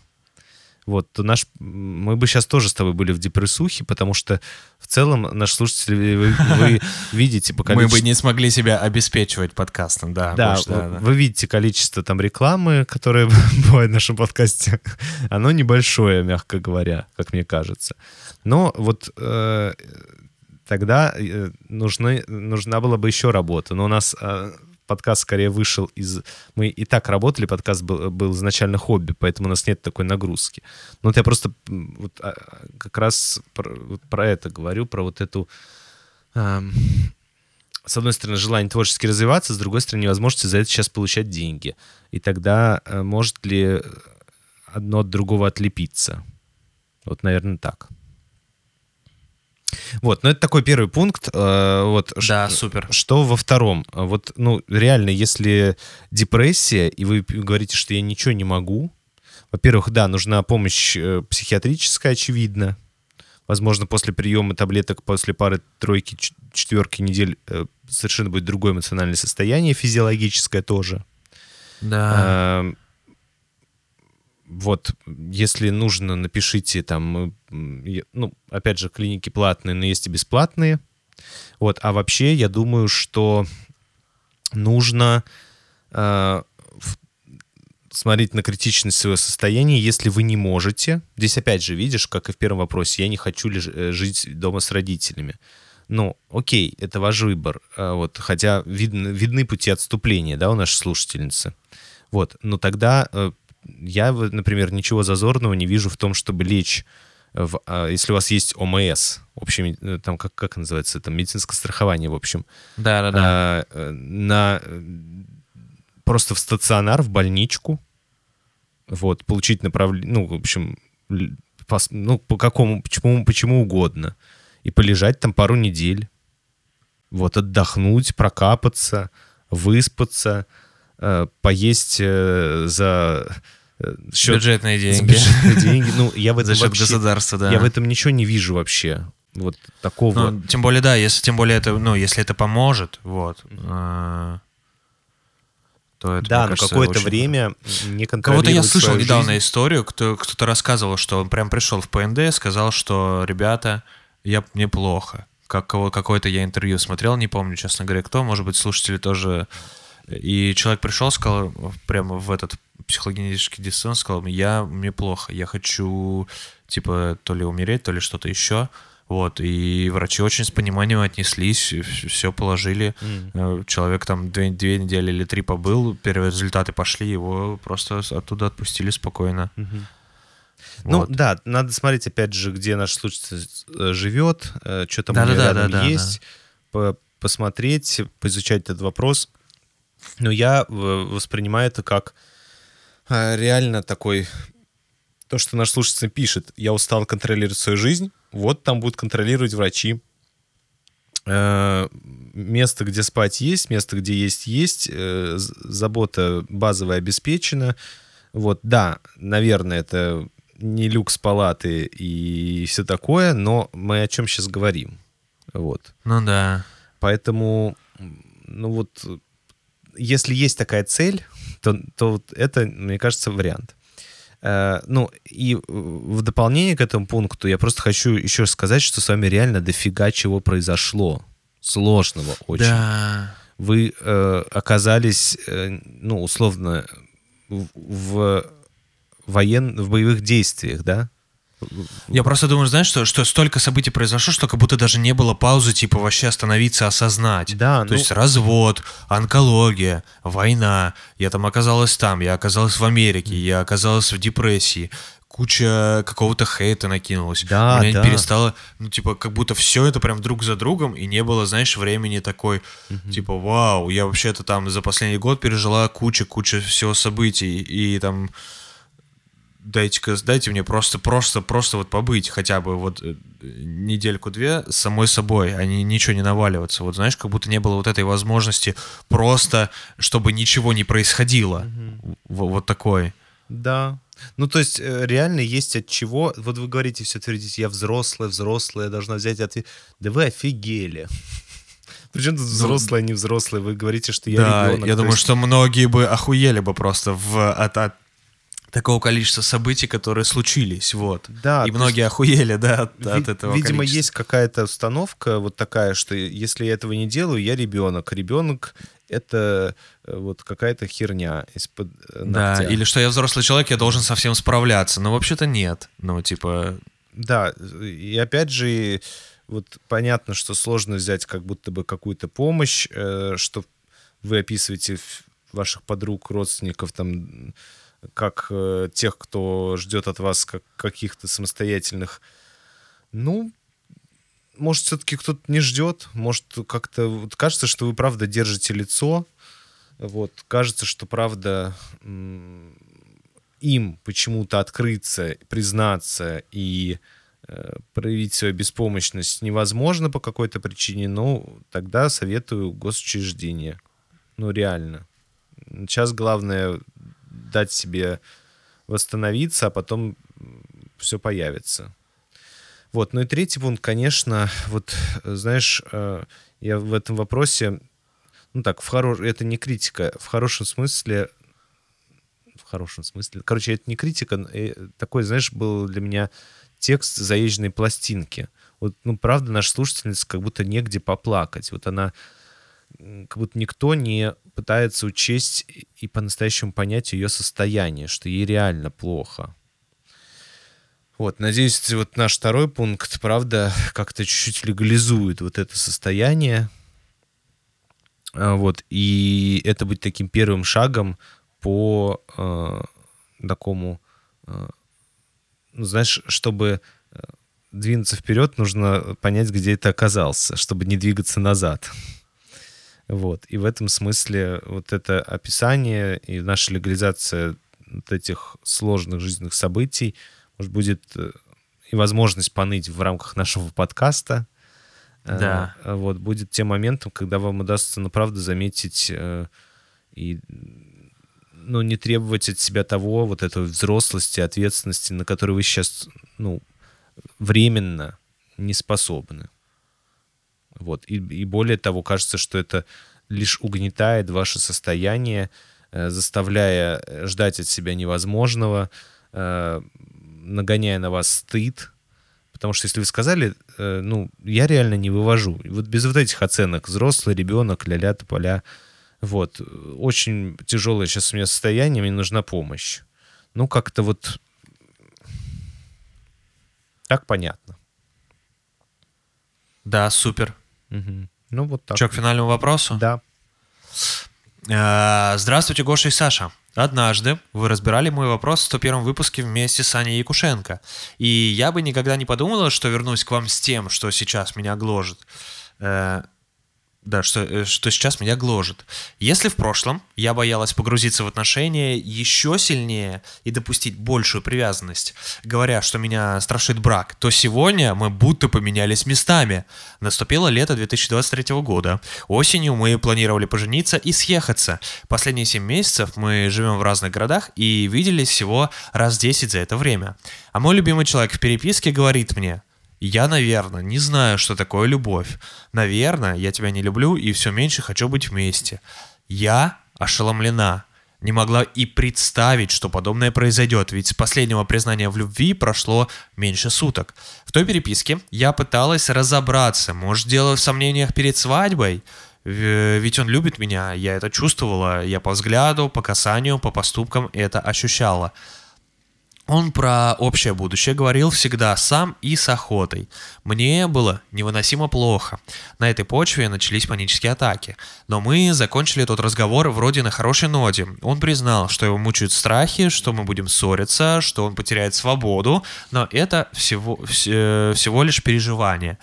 вот, то наш, мы бы сейчас тоже с тобой были в депрессухе, потому что в целом наши слушатели, вы, вы <laughs> видите по Мы количеству... бы не смогли себя обеспечивать подкастом, да. Да, больше, да, да. вы видите количество там рекламы, которое <laughs> бывает в нашем подкасте. <laughs> Оно небольшое, мягко говоря, как мне кажется. Но вот э, тогда э, нужны, нужна была бы еще работа. Но у нас э, подкаст скорее вышел из... Мы и так работали, подкаст был, был изначально хобби, поэтому у нас нет такой нагрузки. Но вот я просто вот, а, как раз про, про это говорю, про вот эту... эм, с одной стороны, желание творчески развиваться, с другой стороны, невозможность за это сейчас получать деньги. И тогда э, может ли одно от другого отлепиться? Вот, наверное, так. Вот, ну это такой первый пункт. э, Вот, Да, ш- супер. Что во втором? Вот, ну, реально, если депрессия, и вы говорите, что я ничего не могу, во-первых, да, нужна помощь э, психиатрическая, очевидно. Возможно, после приема таблеток, после пары-тройки, ч- четверки недель э, совершенно будет другое эмоциональное состояние, физиологическое тоже. Да. Эм, Вот, если нужно, напишите там, я- ну, опять же, клиники платные, но есть и бесплатные. Вот, а вообще, я думаю, что нужно э, смотреть на критичность своего состояния, если вы не можете. Здесь опять же, видишь, как и в первом вопросе, я не хочу леж- э, жить дома с родителями. Ну, окей, это ваш выбор. А, Вот, хотя видны, видны пути отступления, да, у нашей слушательницы. Вот, но тогда э, я, например, ничего зазорного не вижу в том, чтобы лечь в, а, если у вас есть ОМС, общее, э, там, как, как называется, там, медицинское страхование, в общем, Да, да, да. а, э, на э, просто в стационар, в больничку, вот, получить направление, ну, в общем, пос- ну, по какому, почему, почему угодно, и полежать там пару недель, вот, отдохнуть, прокапаться, выспаться, поесть э, за э, счет Бюджетные деньги. бюджетные деньги. Ну, я в <laughs> этом За счет вообще- государства, да. я в этом ничего не вижу вообще. Вот такого. Ну, тем более, да, если тем более это, ну, если это поможет, вот, э, то это, да, кажется, какое-то очень время не Кого-то я слышал недавно жизнь. историю, кто, кто-то рассказывал, что он прям пришел в ПНД, сказал, что, ребята, я, мне плохо. Как, какое-то я интервью смотрел, не помню, честно говоря, кто, может быть, слушатели тоже. И человек пришел, сказал прямо в этот психологический диссонанс, сказал, я, мне плохо, я хочу, типа, то ли умереть, то ли что-то еще. Вот, и врачи очень с пониманием отнеслись, все положили. Э, Человек там две, две недели или три побыл, первые результаты пошли, его просто оттуда отпустили спокойно. Ну Вот. да, надо смотреть опять же, где наш слушатель э, живет, э, что там у него Да-да-да, рядом да-да, есть, по- посмотреть, поизучать этот вопрос. Но я э, воспринимаю это как э, реально такой то, что наш слушатель пишет. Я устал контролировать свою жизнь, вот там будут контролировать врачи. Э, Место, где спать есть, место, где есть есть, забота базовая обеспечена. Вот, да, наверное, это не люкс палаты и все такое, но мы о чем сейчас говорим. Вот. Ну да. Поэтому, ну вот, если есть такая цель, то, то вот это, мне кажется, вариант. Э, Ну, и в дополнение к этому пункту я просто хочу еще сказать, что с вами реально дофига чего произошло. Сложного очень Да. вы э, оказались, э, ну, условно, в, в воен... в боевых действиях, да? Я просто думаю, знаешь, что, что столько событий произошло, что как будто даже не было паузы, типа вообще остановиться, осознать. Да, То ну- есть развод, онкология, война. Я там оказалась там, я оказалась в Америке, я оказалась в депрессии. Куча какого-то хейта накинулась. Да, У меня да. перестало, ну, типа, как будто все это прям друг за другом, и не было, знаешь, времени такой, типа, вау, я вообще-то там за последний год пережила куча-куча всего событий, и там дайте-ка, дайте мне просто, просто, просто вот побыть хотя бы вот э, недельку-две с самой собой, а не, ничего не наваливаться. Вот знаешь, как будто не было вот этой возможности просто, чтобы ничего не происходило. В- вот такой. Да. Ну, то есть, э, реально есть от чего... Вот вы говорите, все твердите, я взрослая, взрослая, должна взять ответ. Да вы офигели. <laughs> Причем тут взрослая, не взрослая? Вы говорите, что я да, ребенок. я думаю, есть- что многие бы охуели бы просто в, от, от такого количества событий, которые случились, вот. Да, И многие охуели, да, от, Ви- от этого Видимо, количества. есть какая-то установка вот такая, что если я этого не делаю, я ребенок. Ребенок это э, вот какая-то херня из-под э, Да, ногтя. или что я взрослый человек, я должен со всем справляться. Но вообще-то нет. Ну, типа, Да, и опять же, вот понятно, что сложно взять как будто бы какую-то помощь, э, что вы описываете ваших подруг, родственников, там, как э, тех, кто ждет от вас как каких-то самостоятельных. Ну, может, все-таки кто-то не ждет, может, как-то вот кажется, что вы правда держите лицо, вот, кажется, что правда им почему-то открыться, признаться и э, проявить свою беспомощность невозможно по какой-то причине, ну, тогда советую госучреждение. Ну, реально. Сейчас главное дать себе восстановиться, а потом все появится. Вот, ну и третий пункт, конечно, вот, э, знаешь, э, я в этом вопросе, ну так, в хоро... это не критика, в хорошем смысле, в хорошем смысле, короче, это не критика, э, такой, знаешь, был для меня текст заезженной пластинки. Вот, ну, правда, наша слушательница как будто негде поплакать. Вот она, как будто никто не пытается учесть и- по-настоящему понять ее состояние, что ей реально плохо. Вот, надеюсь, вот наш второй пункт, правда, как-то чуть-чуть легализует вот это состояние. А, Вот, и это будет таким первым шагом по э, такому, э, ну, знаешь, чтобы э, двинуться вперед, нужно понять, где ты оказался, чтобы не двигаться назад. Вот. И в этом смысле вот это описание и наша легализация вот этих сложных жизненных событий, может, будет э, и возможность поныть в рамках нашего подкаста. Э, Да. э, Вот, будет тем моментом, когда вам удастся, ну, правда, заметить и ну, не требовать от себя того, вот этой взрослости, ответственности, на которую вы сейчас, ну, временно не способны. Вот. И, и более того, кажется, что это лишь угнетает ваше состояние, э, заставляя э, ждать от себя невозможного, э, нагоняя на вас стыд. Потому что если вы сказали, э, ну, я реально не вывожу. Вот без вот этих оценок, взрослый, ребенок, ля-ля, тополя, вот, очень тяжелое сейчас у меня состояние, мне нужна помощь. Ну, как-то вот так понятно. да, супер. Мгм. Ну, вот так. Че, к финальному вопросу? Да. Э, Здравствуйте, Гоша и Саша. Однажды вы разбирали мой вопрос в 101 выпуске вместе с Аней Якушенко. И я бы никогда не подумала, что вернусь к вам с тем, что сейчас меня гложет. Да, что, э, что сейчас меня гложет. Если в прошлом я боялась погрузиться в отношения еще сильнее и допустить большую привязанность, говоря, что меня страшит брак, то сегодня мы будто поменялись местами. Наступило лето 2023 года. Осенью мы планировали пожениться и съехаться. Последние 7 месяцев мы живем в разных городах и виделись всего раз 10 за это время. А мой любимый человек в переписке говорит мне, я, наверное, не знаю, что такое любовь. Наверное, я тебя не люблю и все меньше хочу быть вместе. Я ошеломлена. Не могла и представить, что подобное произойдет, ведь с последнего признания в любви прошло меньше суток. В той переписке я пыталась разобраться, может, дело в сомнениях перед свадьбой? Ведь он любит меня, я это чувствовала, я по взгляду, по касанию, по поступкам это ощущала. Он про общее будущее говорил всегда сам и с охотой. Мне было невыносимо плохо. На этой почве начались панические атаки. Но мы закончили тот разговор вроде на хорошей ноте. Он признал, что его мучают страхи, что мы будем ссориться, что он потеряет свободу, но это всего, вс- всего лишь переживание.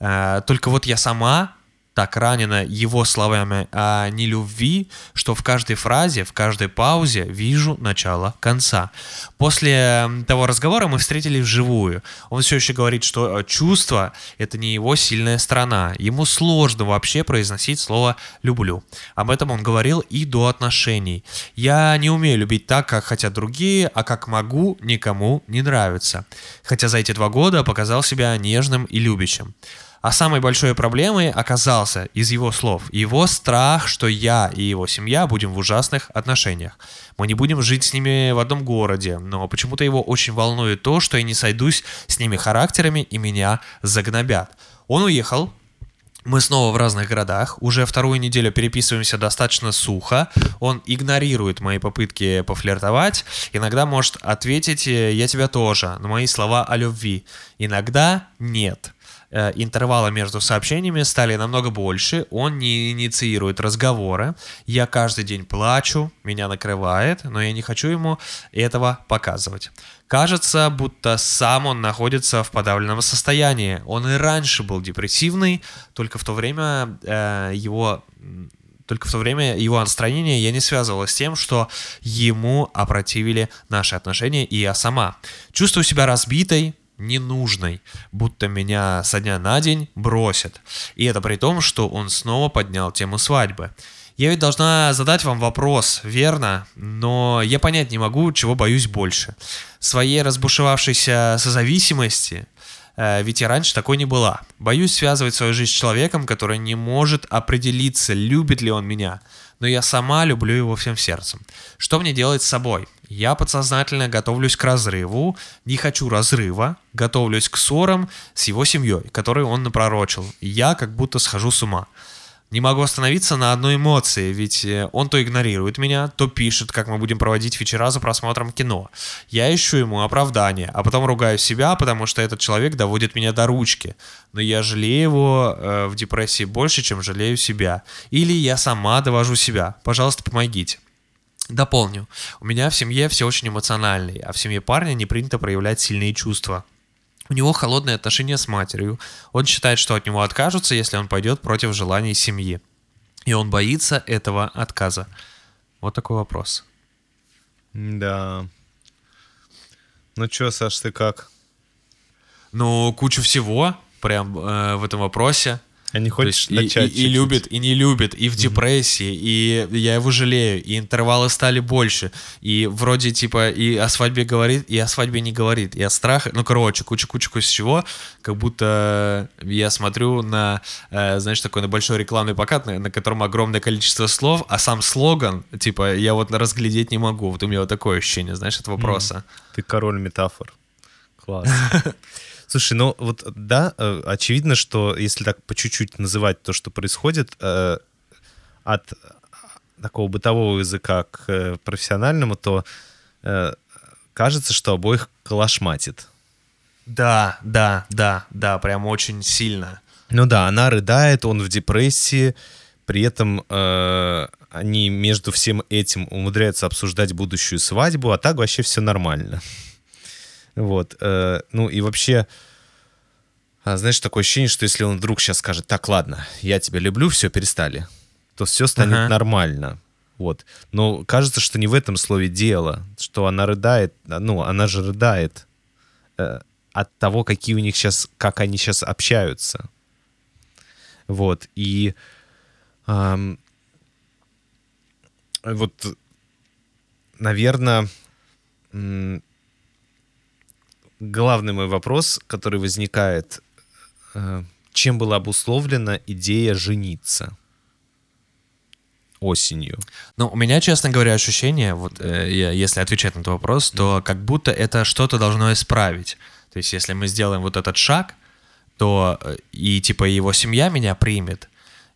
Э, Только вот я сама так ранена его словами о нелюбви, что в каждой фразе, в каждой паузе вижу начало конца. После того разговора мы встретились вживую. Он все еще говорит, что э, чувство — это не его сильная сторона. Ему сложно вообще произносить слово «люблю». Об этом он говорил и до отношений. «Я не умею любить так, как хотят другие, а как могу, никому не нравится». Хотя за эти два года показал себя нежным и любящим. А самой большой проблемой оказался из его слов его страх, что я и его семья будем в ужасных отношениях. Мы не будем жить с ними в одном городе, но почему-то его очень волнует то, что я не сойдусь с ними характерами и меня загнобят. Он уехал, мы снова в разных городах, уже вторую неделю переписываемся достаточно сухо, он игнорирует мои попытки пофлиртовать, иногда может ответить э, «я тебя тоже», на мои слова о любви, иногда «нет». Э, интервалы между сообщениями стали намного больше, он не инициирует разговоры, я каждый день плачу, меня накрывает, но я не хочу ему этого показывать. Кажется, будто сам он находится в подавленном состоянии. Он и раньше был депрессивный, только в то время э, его только в то время его настроение я не связывала с тем, что ему опротивили наши отношения и я сама. Чувствую себя разбитой, ненужной, будто меня со дня на день бросят. И это при том, что он снова поднял тему свадьбы. Я ведь должна задать вам вопрос, верно? Но я понять не могу, чего боюсь больше. Своей разбушевавшейся созависимости, э, ведь я раньше такой не была. Боюсь связывать свою жизнь с человеком, который не может определиться, любит ли он меня. Но я сама люблю его всем сердцем. Что мне делать с собой? Я подсознательно готовлюсь к разрыву, не хочу разрыва, готовлюсь к ссорам с его семьей, которые он напророчил. Я как будто схожу с ума. Не могу остановиться на одной эмоции, ведь э, он то игнорирует меня, то пишет, как мы будем проводить вечера за просмотром кино. Я ищу ему оправдание, а потом ругаю себя, потому что этот человек доводит меня до ручки. Но я жалею его э, в депрессии больше, чем жалею себя. Или я сама довожу себя. Пожалуйста, помогите. Дополню. У меня в семье все очень эмоциональные, а в семье парня не принято проявлять сильные чувства. У него холодные отношения с матерью. Он считает, что от него откажутся, если он пойдет против желаний семьи. И он боится этого отказа. Вот такой вопрос. Да. Ну чё, Саш, ты как? Ну, кучу всего прям э, в этом вопросе. А не То хочешь есть и, начать и- и чуть-чуть? любит, и не любит, и в депрессии, и я его жалею, и интервалы стали больше, и вроде типа и о свадьбе говорит, и о свадьбе не говорит, и о страхе, ну короче, куча-куча с чего, как будто я смотрю на, э, знаешь, такой на большой рекламный плакат, на, на котором огромное количество слов, а сам слоган, типа, я вот разглядеть не могу, вот у меня вот такое ощущение, знаешь, от вопроса. Ты король метафор. Класс. <laughs> Слушай, ну вот да, э, очевидно, что если так по чуть-чуть называть то, что происходит, э, от такого бытового языка к э, профессиональному, то э, кажется, что обоих калашматит. Да, да, да, да, прям очень сильно. Ну да, она рыдает, он в депрессии, при этом э, они между всем этим умудряются обсуждать будущую свадьбу, а так вообще все нормально. Вот. э, ну и вообще, а, знаешь, такое ощущение, что если он вдруг сейчас скажет, так, ладно, я тебя люблю, все, перестали, то все станет Ага. нормально. Вот. Но кажется, что не в этом слове дело, что она рыдает, а, ну, она же рыдает э, от того, какие у них сейчас, как они сейчас общаются. Вот. И ам, вот, наверное, главный мой вопрос, который возникает, э, чем была обусловлена идея жениться осенью? Ну, у меня, честно говоря, ощущение, вот э, если отвечать на этот вопрос, то как будто это что-то должно исправить. То есть, если мы сделаем вот этот шаг, то э, и типа его семья меня примет,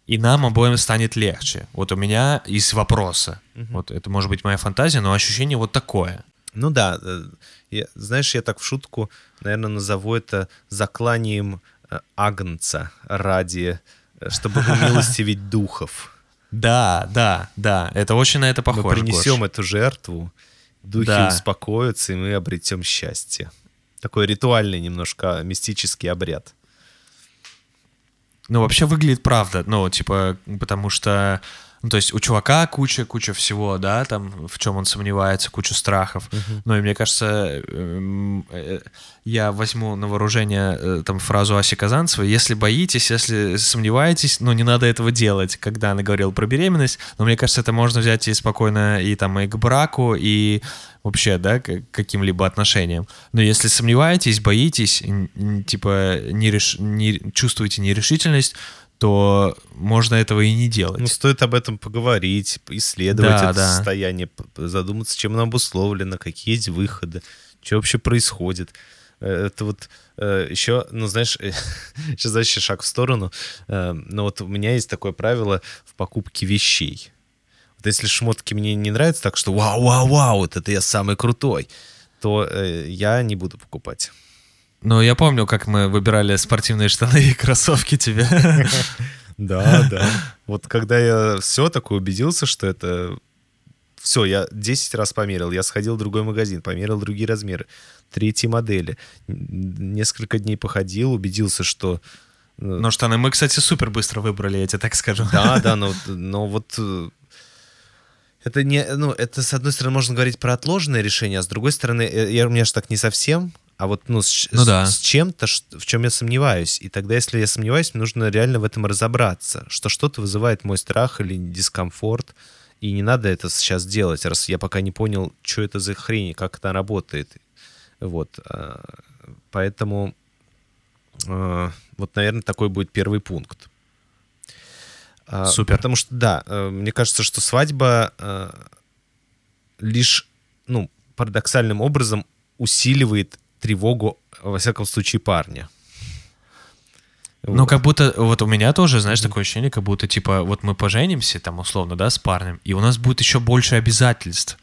и нам обоим станет легче. Вот у меня из вопроса. Вот это может быть моя фантазия, но ощущение вот такое. Ну да, э, я- знаешь, я так в шутку, наверное, назову это закланием э, агнца ради, э, чтобы умилостивить <laughs> духов. Да, да, да, это очень на это Мы похоже. принесем Гош. эту жертву, духи Да. успокоятся, и мы обретем счастье. Такой ритуальный немножко мистический обряд. Ну, вообще выглядит правда, ну, типа, потому что, Ну, то есть у чувака куча, куча всего, да, там, в чем он сомневается, куча страхов. Ну, и мне кажется, эм, э, я возьму на вооружение э, там фразу Аси Казанцевой. Если боитесь, если сомневаетесь, ну, не надо этого делать, когда она говорила про беременность. Но мне кажется, это можно взять и спокойно и там и к браку, и вообще, да, к каким-либо отношениям. Но если сомневаетесь, боитесь, типа не, реш... не чувствуете нерешительность, то можно этого и не делать. Ну, стоит об этом поговорить, исследовать Да, это да. состояние, задуматься, чем оно обусловлено, какие есть выходы, что вообще происходит. Э, Это вот еще, ну, знаешь, <laughs> сейчас дальше шаг в сторону. Э, Но вот у меня есть такое правило в покупке вещей. Вот если шмотки мне не нравятся так, что вау-вау-вау, вот это я самый крутой, то э, я не буду покупать. Но я помню, как мы выбирали спортивные штаны и кроссовки тебе. <laughs> Да, да. Вот когда я все такое убедился, что это... Все, я 10 раз померил. Я сходил в другой магазин, померил другие размеры, третьи модели. Несколько дней походил, убедился, что... э, Но штаны мы, кстати, супер быстро выбрали, я тебе так скажу. Да, <laughs> да, но, но вот... э, Это не, ну, это с одной стороны можно говорить про отложенное решение, а с другой стороны, э, я, у меня же так не совсем, а вот ну, с, Ну с- да. с чем-то, в чем я сомневаюсь. И тогда, если я сомневаюсь, мне нужно реально в этом разобраться, что что-то вызывает мой страх или дискомфорт, и не надо это сейчас делать, раз я пока не понял, что это за хрень, и как это работает. Вот. а, Поэтому э, вот, наверное, такой будет первый пункт. А, Супер. Потому что, да, э, мне кажется, что свадьба э, лишь, ну, парадоксальным образом усиливает тревогу, во всяком случае, парня. Ну, Вот. как будто, вот у меня тоже, знаешь, такое ощущение, как будто, типа, вот мы поженимся, там, условно, да, с парнем, и у нас будет еще больше обязательств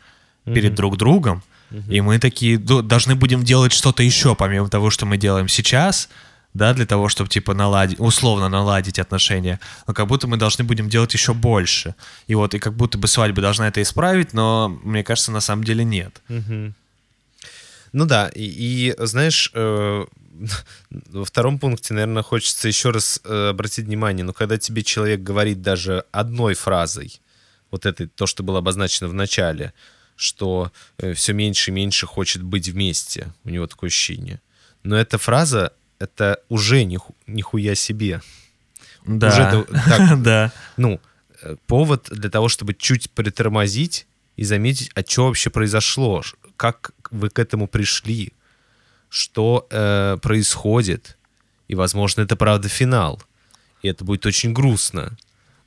перед друг другом, и мы такие ду- должны будем делать что-то еще, помимо того, что мы делаем сейчас, да, для того, чтобы, типа, наладить, условно наладить отношения, но как будто мы должны будем делать еще больше. И вот, и как будто бы свадьба должна это исправить, но, мне кажется, на самом деле нет. Мгм. Ну да, и, и, знаешь, э, <laughs> во втором пункте, наверное, хочется еще раз э, обратить внимание, но когда тебе человек говорит даже одной фразой, вот это то, что было обозначено в начале, что все меньше и меньше хочет быть вместе, у него такое ощущение. Но эта фраза, это уже ниху- нихуя себе. Да, Уже это так, <laughs> да. ну, э, повод для того, чтобы чуть притормозить и заметить, а что вообще произошло, как вы к этому пришли, что э, происходит. И, возможно, это правда финал. И это будет очень грустно.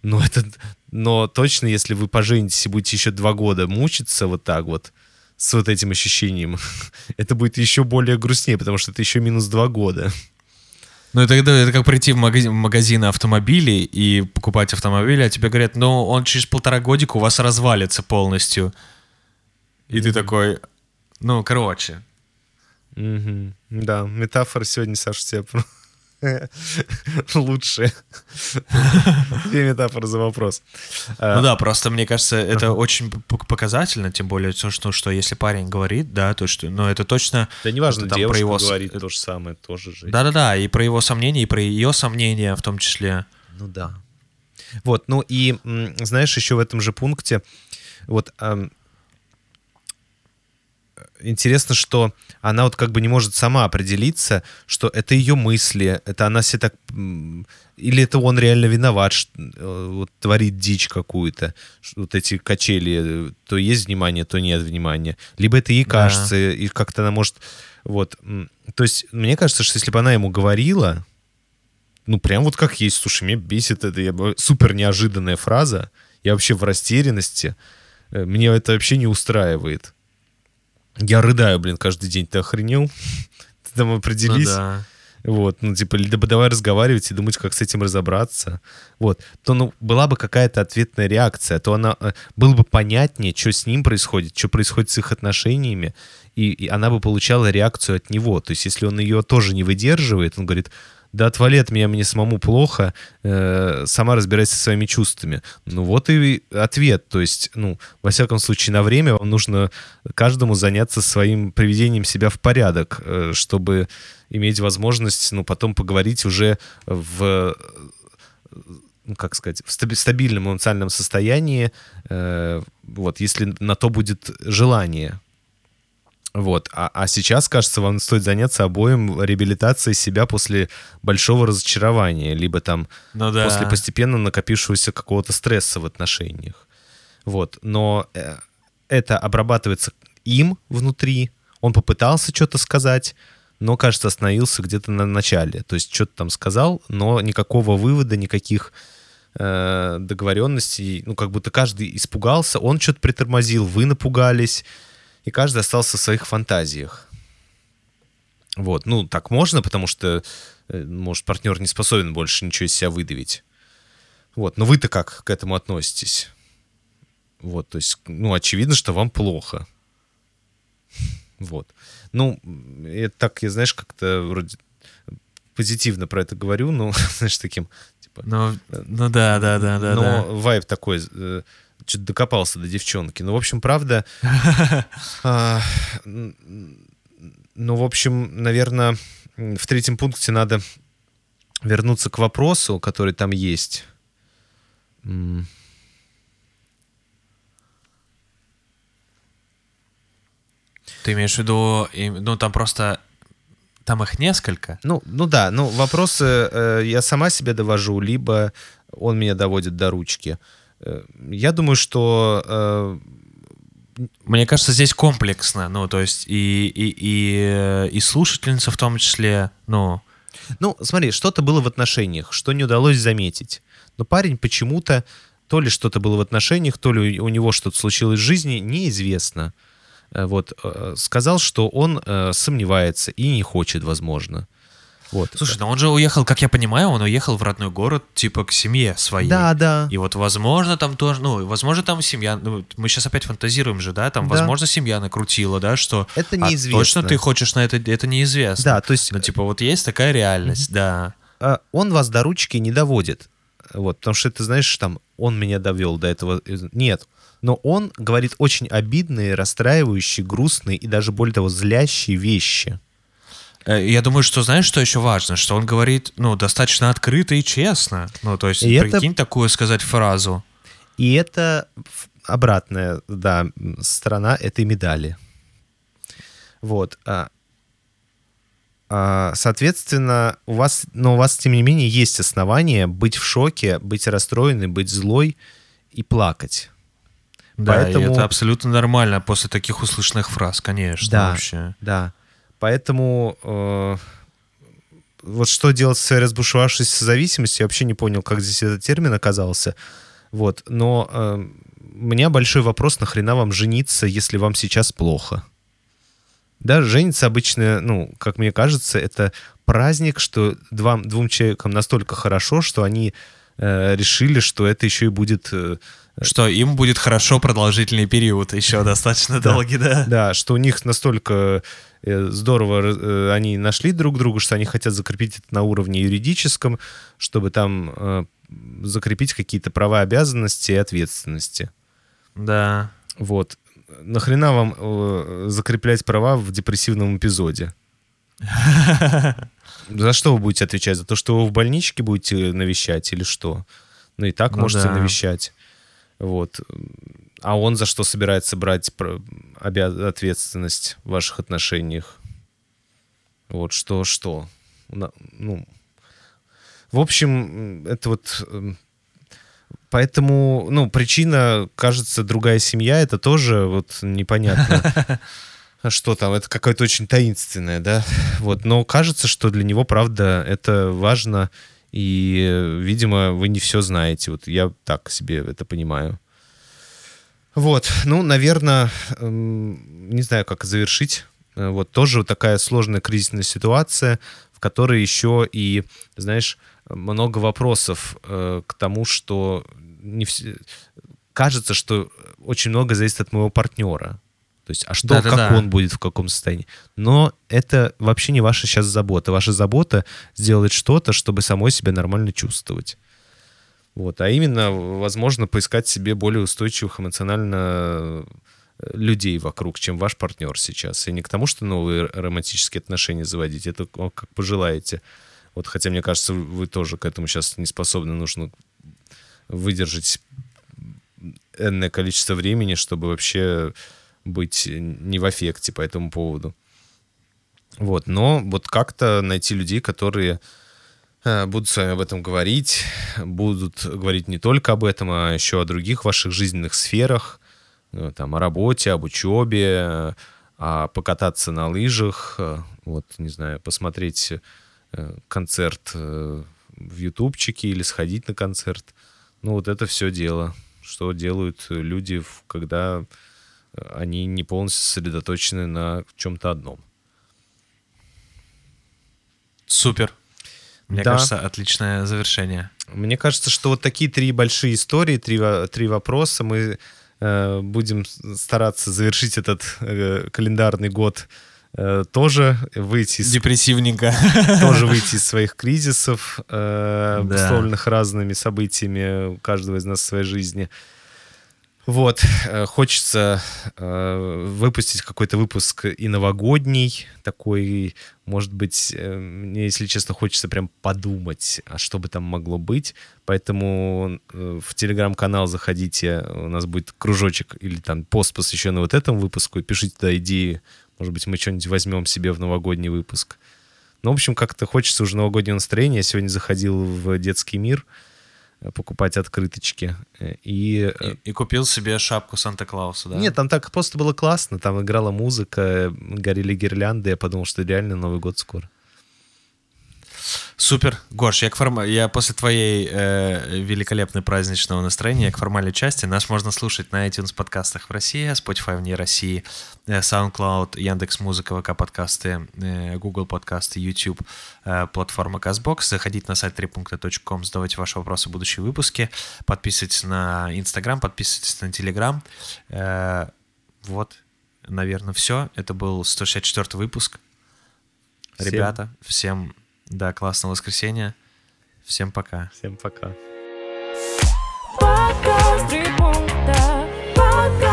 Но, это, но точно, если вы поженитесь и будете еще два года мучиться вот так вот, с вот этим ощущением, <laughs> это будет еще более грустнее, потому что это еще минус два года. Ну, это, это, как прийти в магазин, в магазин автомобилей и покупать автомобиль, а тебе говорят, ну, он через полтора годика у вас развалится полностью. И ты такой, ну, короче. Мгм. Да, метафора сегодня, Саша, про- <laughs> лучшие. Две метафоры за вопрос. А, Ну да, просто мне кажется, это очень показательно, тем более то, что, что если парень говорит, да, то что, ну, это точно... Да неважно, там девушка про его говорит это- то же самое, тоже же. Да-да-да, и про его сомнения, и про ее сомнения в том числе. Ну да. Вот, ну и знаешь, еще в этом же пункте, вот ам, интересно, что она вот как бы не может сама определиться, что это ее мысли, это она себе так... Или это он реально виноват, ш- э, вот творит дичь какую-то, вот эти качели, э, то есть внимание, то нет внимания. Либо это ей Да. кажется, и как-то она может... Вот. То есть мне кажется, что если бы она ему говорила, ну, прям вот как есть. Слушай, меня бесит это. Я, супер неожиданная фраза. Я вообще в растерянности. Э, Меня это вообще не устраивает. Я рыдаю, блин, каждый день. Ты охренел? <laughs> Ты там Ну определись. да. Вот, ну, типа, либо давай разговаривать и думать, как с этим разобраться. Вот. То, ну, была бы какая-то ответная реакция, то она... э, Было бы понятнее, что с ним происходит, что происходит с их отношениями, и, и она бы получала реакцию от него. То есть, если он ее тоже не выдерживает, он говорит, да отвали от меня, мне самому плохо, э, сама разбирайся со своими чувствами. Ну вот и ответ. То есть, ну, во всяком случае, на время вам нужно каждому заняться своим приведением себя в порядок, э, чтобы иметь возможность, ну, потом поговорить уже в ну, как сказать, в стаби- стабильном эмоциональном состоянии, э, вот, если на то будет желание. Вот. А, а сейчас, кажется, вам стоит заняться обоим реабилитацией себя после большого разочарования, либо там Ну да. после постепенно накопившегося какого-то стресса в отношениях. Вот. Но э, это обрабатывается им внутри. Он попытался что-то сказать, но, кажется, остановился где-то на начале. То есть что-то там сказал, но никакого вывода, никаких э, договоренностей. Ну, как будто каждый испугался, он что-то притормозил, вы напугались, и каждый остался в своих фантазиях. Вот, ну, так можно, потому что, э, может, партнер не способен больше ничего из себя выдавить. Вот, но вы-то как к этому относитесь? Вот, то есть, ну, очевидно, что вам плохо. Вот. Ну, это так, я, знаешь, как-то вроде позитивно про это говорю, ну, <laughs> знаешь, таким, типа, Ну, ну да, да, да, да. но да. вайб такой, э, что-то докопался до девчонки. Ну, в общем, правда, <laughs> а, ну, в общем, наверное, в третьем пункте надо вернуться к вопросу, который там есть. Ты имеешь в виду, ну там просто, там их несколько. Ну, ну да, ну вопросы э, я сама себе довожу, либо он меня доводит до ручки. Э, я думаю, что э, Мне кажется, здесь комплексно, ну то есть и, и, и, э, и слушательница в том числе, ну, Ну, смотри, что-то было в отношениях, что не удалось заметить. Но парень почему-то, то ли что-то было в отношениях, то ли у него что-то случилось в жизни, неизвестно. Э, Вот, э, сказал, что он э, сомневается и не хочет, возможно. Вот. слушай, ну он же уехал, как я понимаю, он уехал в родной город, типа, к семье своей. да, да. И вот, возможно, там тоже, ну, возможно, там семья, ну, мы сейчас опять фантазируем же, да, там, Да. возможно, семья накрутила, да, что... Это а неизвестно. точно ты хочешь на это, это неизвестно. Да, то есть Ну, типа, вот есть такая реальность, да. а, он вас до ручки не доводит. Вот, потому что ты знаешь, там, он меня довел до этого. Нет. Но он говорит очень обидные, расстраивающие, грустные и даже, более того, злящие вещи. Э, Я думаю, что знаешь, что еще важно? Что он говорит, ну, достаточно открыто и честно. Ну, то есть, И это- прикинь такую сказать фразу. И это обратная, да, сторона этой медали. Вот. а, а, Соответственно, у вас, но у вас, тем не менее, есть основания быть в шоке, быть расстроенной, быть злой и плакать. Да, Поэтому- и это абсолютно нормально после таких услышанных фраз, конечно, Да. вообще. Да. Поэтому э, вот что делать с разбушевавшейся зависимостью, я вообще не понял, как здесь этот термин оказался. Вот. Но э, у меня большой вопрос, нахрена вам жениться, если вам сейчас плохо? Да, жениться обычно, ну, как мне кажется, это праздник, что два, двум человекам настолько хорошо, что они э, решили, что это еще и будет э, Что им будет хорошо продолжительный период, еще достаточно долгий, да? Да, что у них настолько э, здорово э, они нашли друг друга, что они хотят закрепить это на уровне юридическом, чтобы там э, закрепить какие-то права, обязанности и ответственности. Да. Вот. Нахрена вам э, закреплять права в депрессивном эпизоде? <laughs> За что вы будете отвечать? За то, что вы в больничке будете навещать или что? Ну и так Ну можете да. навещать. Вот. А он за что собирается брать ответственность в ваших отношениях? Вот что, что? Ну, в общем, это вот... м, Поэтому, ну, причина, кажется, другая семья, это тоже вот непонятно. <laughs> Что там, это какое-то очень таинственное, да? Вот, но кажется, что для него, правда, это важно, и, видимо, вы не все знаете. Вот я так себе это понимаю. Вот, ну, наверное, эм, не знаю, как завершить. Э, Вот тоже вот такая сложная кризисная ситуация, в которой еще и, знаешь, много вопросов э, к тому, что не все... кажется, что очень много зависит от моего партнера. То есть, а что, Да-да-да. как он будет, в каком состоянии. Но это вообще не ваша сейчас забота. Ваша забота сделать что-то, чтобы самой себя нормально чувствовать. Вот. А именно, возможно, поискать себе более устойчивых эмоционально э, людей вокруг, чем ваш партнер сейчас. И не к тому, что новые романтические отношения заводить, это как пожелаете. Вот, хотя, мне кажется, вы тоже к этому сейчас не способны, нужно выдержать энное количество времени, чтобы вообще быть не в аффекте по этому поводу. Вот, но вот как-то найти людей, которые э, будут с вами об этом говорить, будут говорить не только об этом, а еще о других ваших жизненных сферах, э, там, о работе, об учебе, а покататься на лыжах, э, вот, не знаю, посмотреть э, концерт э, в ютубчике или сходить на концерт. Ну, вот это все дело, что делают люди, когда они не полностью сосредоточены на чем-то одном. Супер. Мне Да. кажется, отличное завершение. Мне кажется, что вот такие три большие истории, три, три вопроса мы э, будем стараться завершить этот э, календарный год э, тоже выйти из Депрессивненько. тоже выйти из своих кризисов, э, Да. обусловленных разными событиями у каждого из нас в своей жизни. Вот, э, хочется э, выпустить какой-то выпуск и новогодний, такой, может быть, э, мне, если честно, хочется прям подумать, а что бы там могло быть. Поэтому э, в телеграм-канал заходите, у нас будет кружочек или там пост, посвященный вот этому выпуску, и пишите туда идеи, может быть, мы что-нибудь возьмем себе в новогодний выпуск. Ну, в общем, как-то хочется уже новогоднего настроения. Я сегодня заходил в детский мир покупать открыточки. э, И... э, И, и купил себе шапку Санта-Клауса, да? Нет, там так просто было классно. Там играла музыка, э, горели гирлянды. Я подумал, что реально Новый год скоро. Супер. Гош, я, к форма... я после твоей э, великолепной праздничного настроения к формальной части нас можно слушать на iTunes подкастах в России, Spotify вне России, э, SoundCloud, Яндекс Музыка, ВК подкасты, э, Google подкасты, YouTube, э, платформа CastBox. Заходите на сайт 3.com, задавайте ваши вопросы в будущие выпуски, подписывайтесь на Instagram, подписывайтесь на Telegram. Э, вот, наверное, все. Это был 164 выпуск. Всем- Ребята, всем, да, классного воскресенья. Всем пока. Всем пока. Три пункта. Подкаст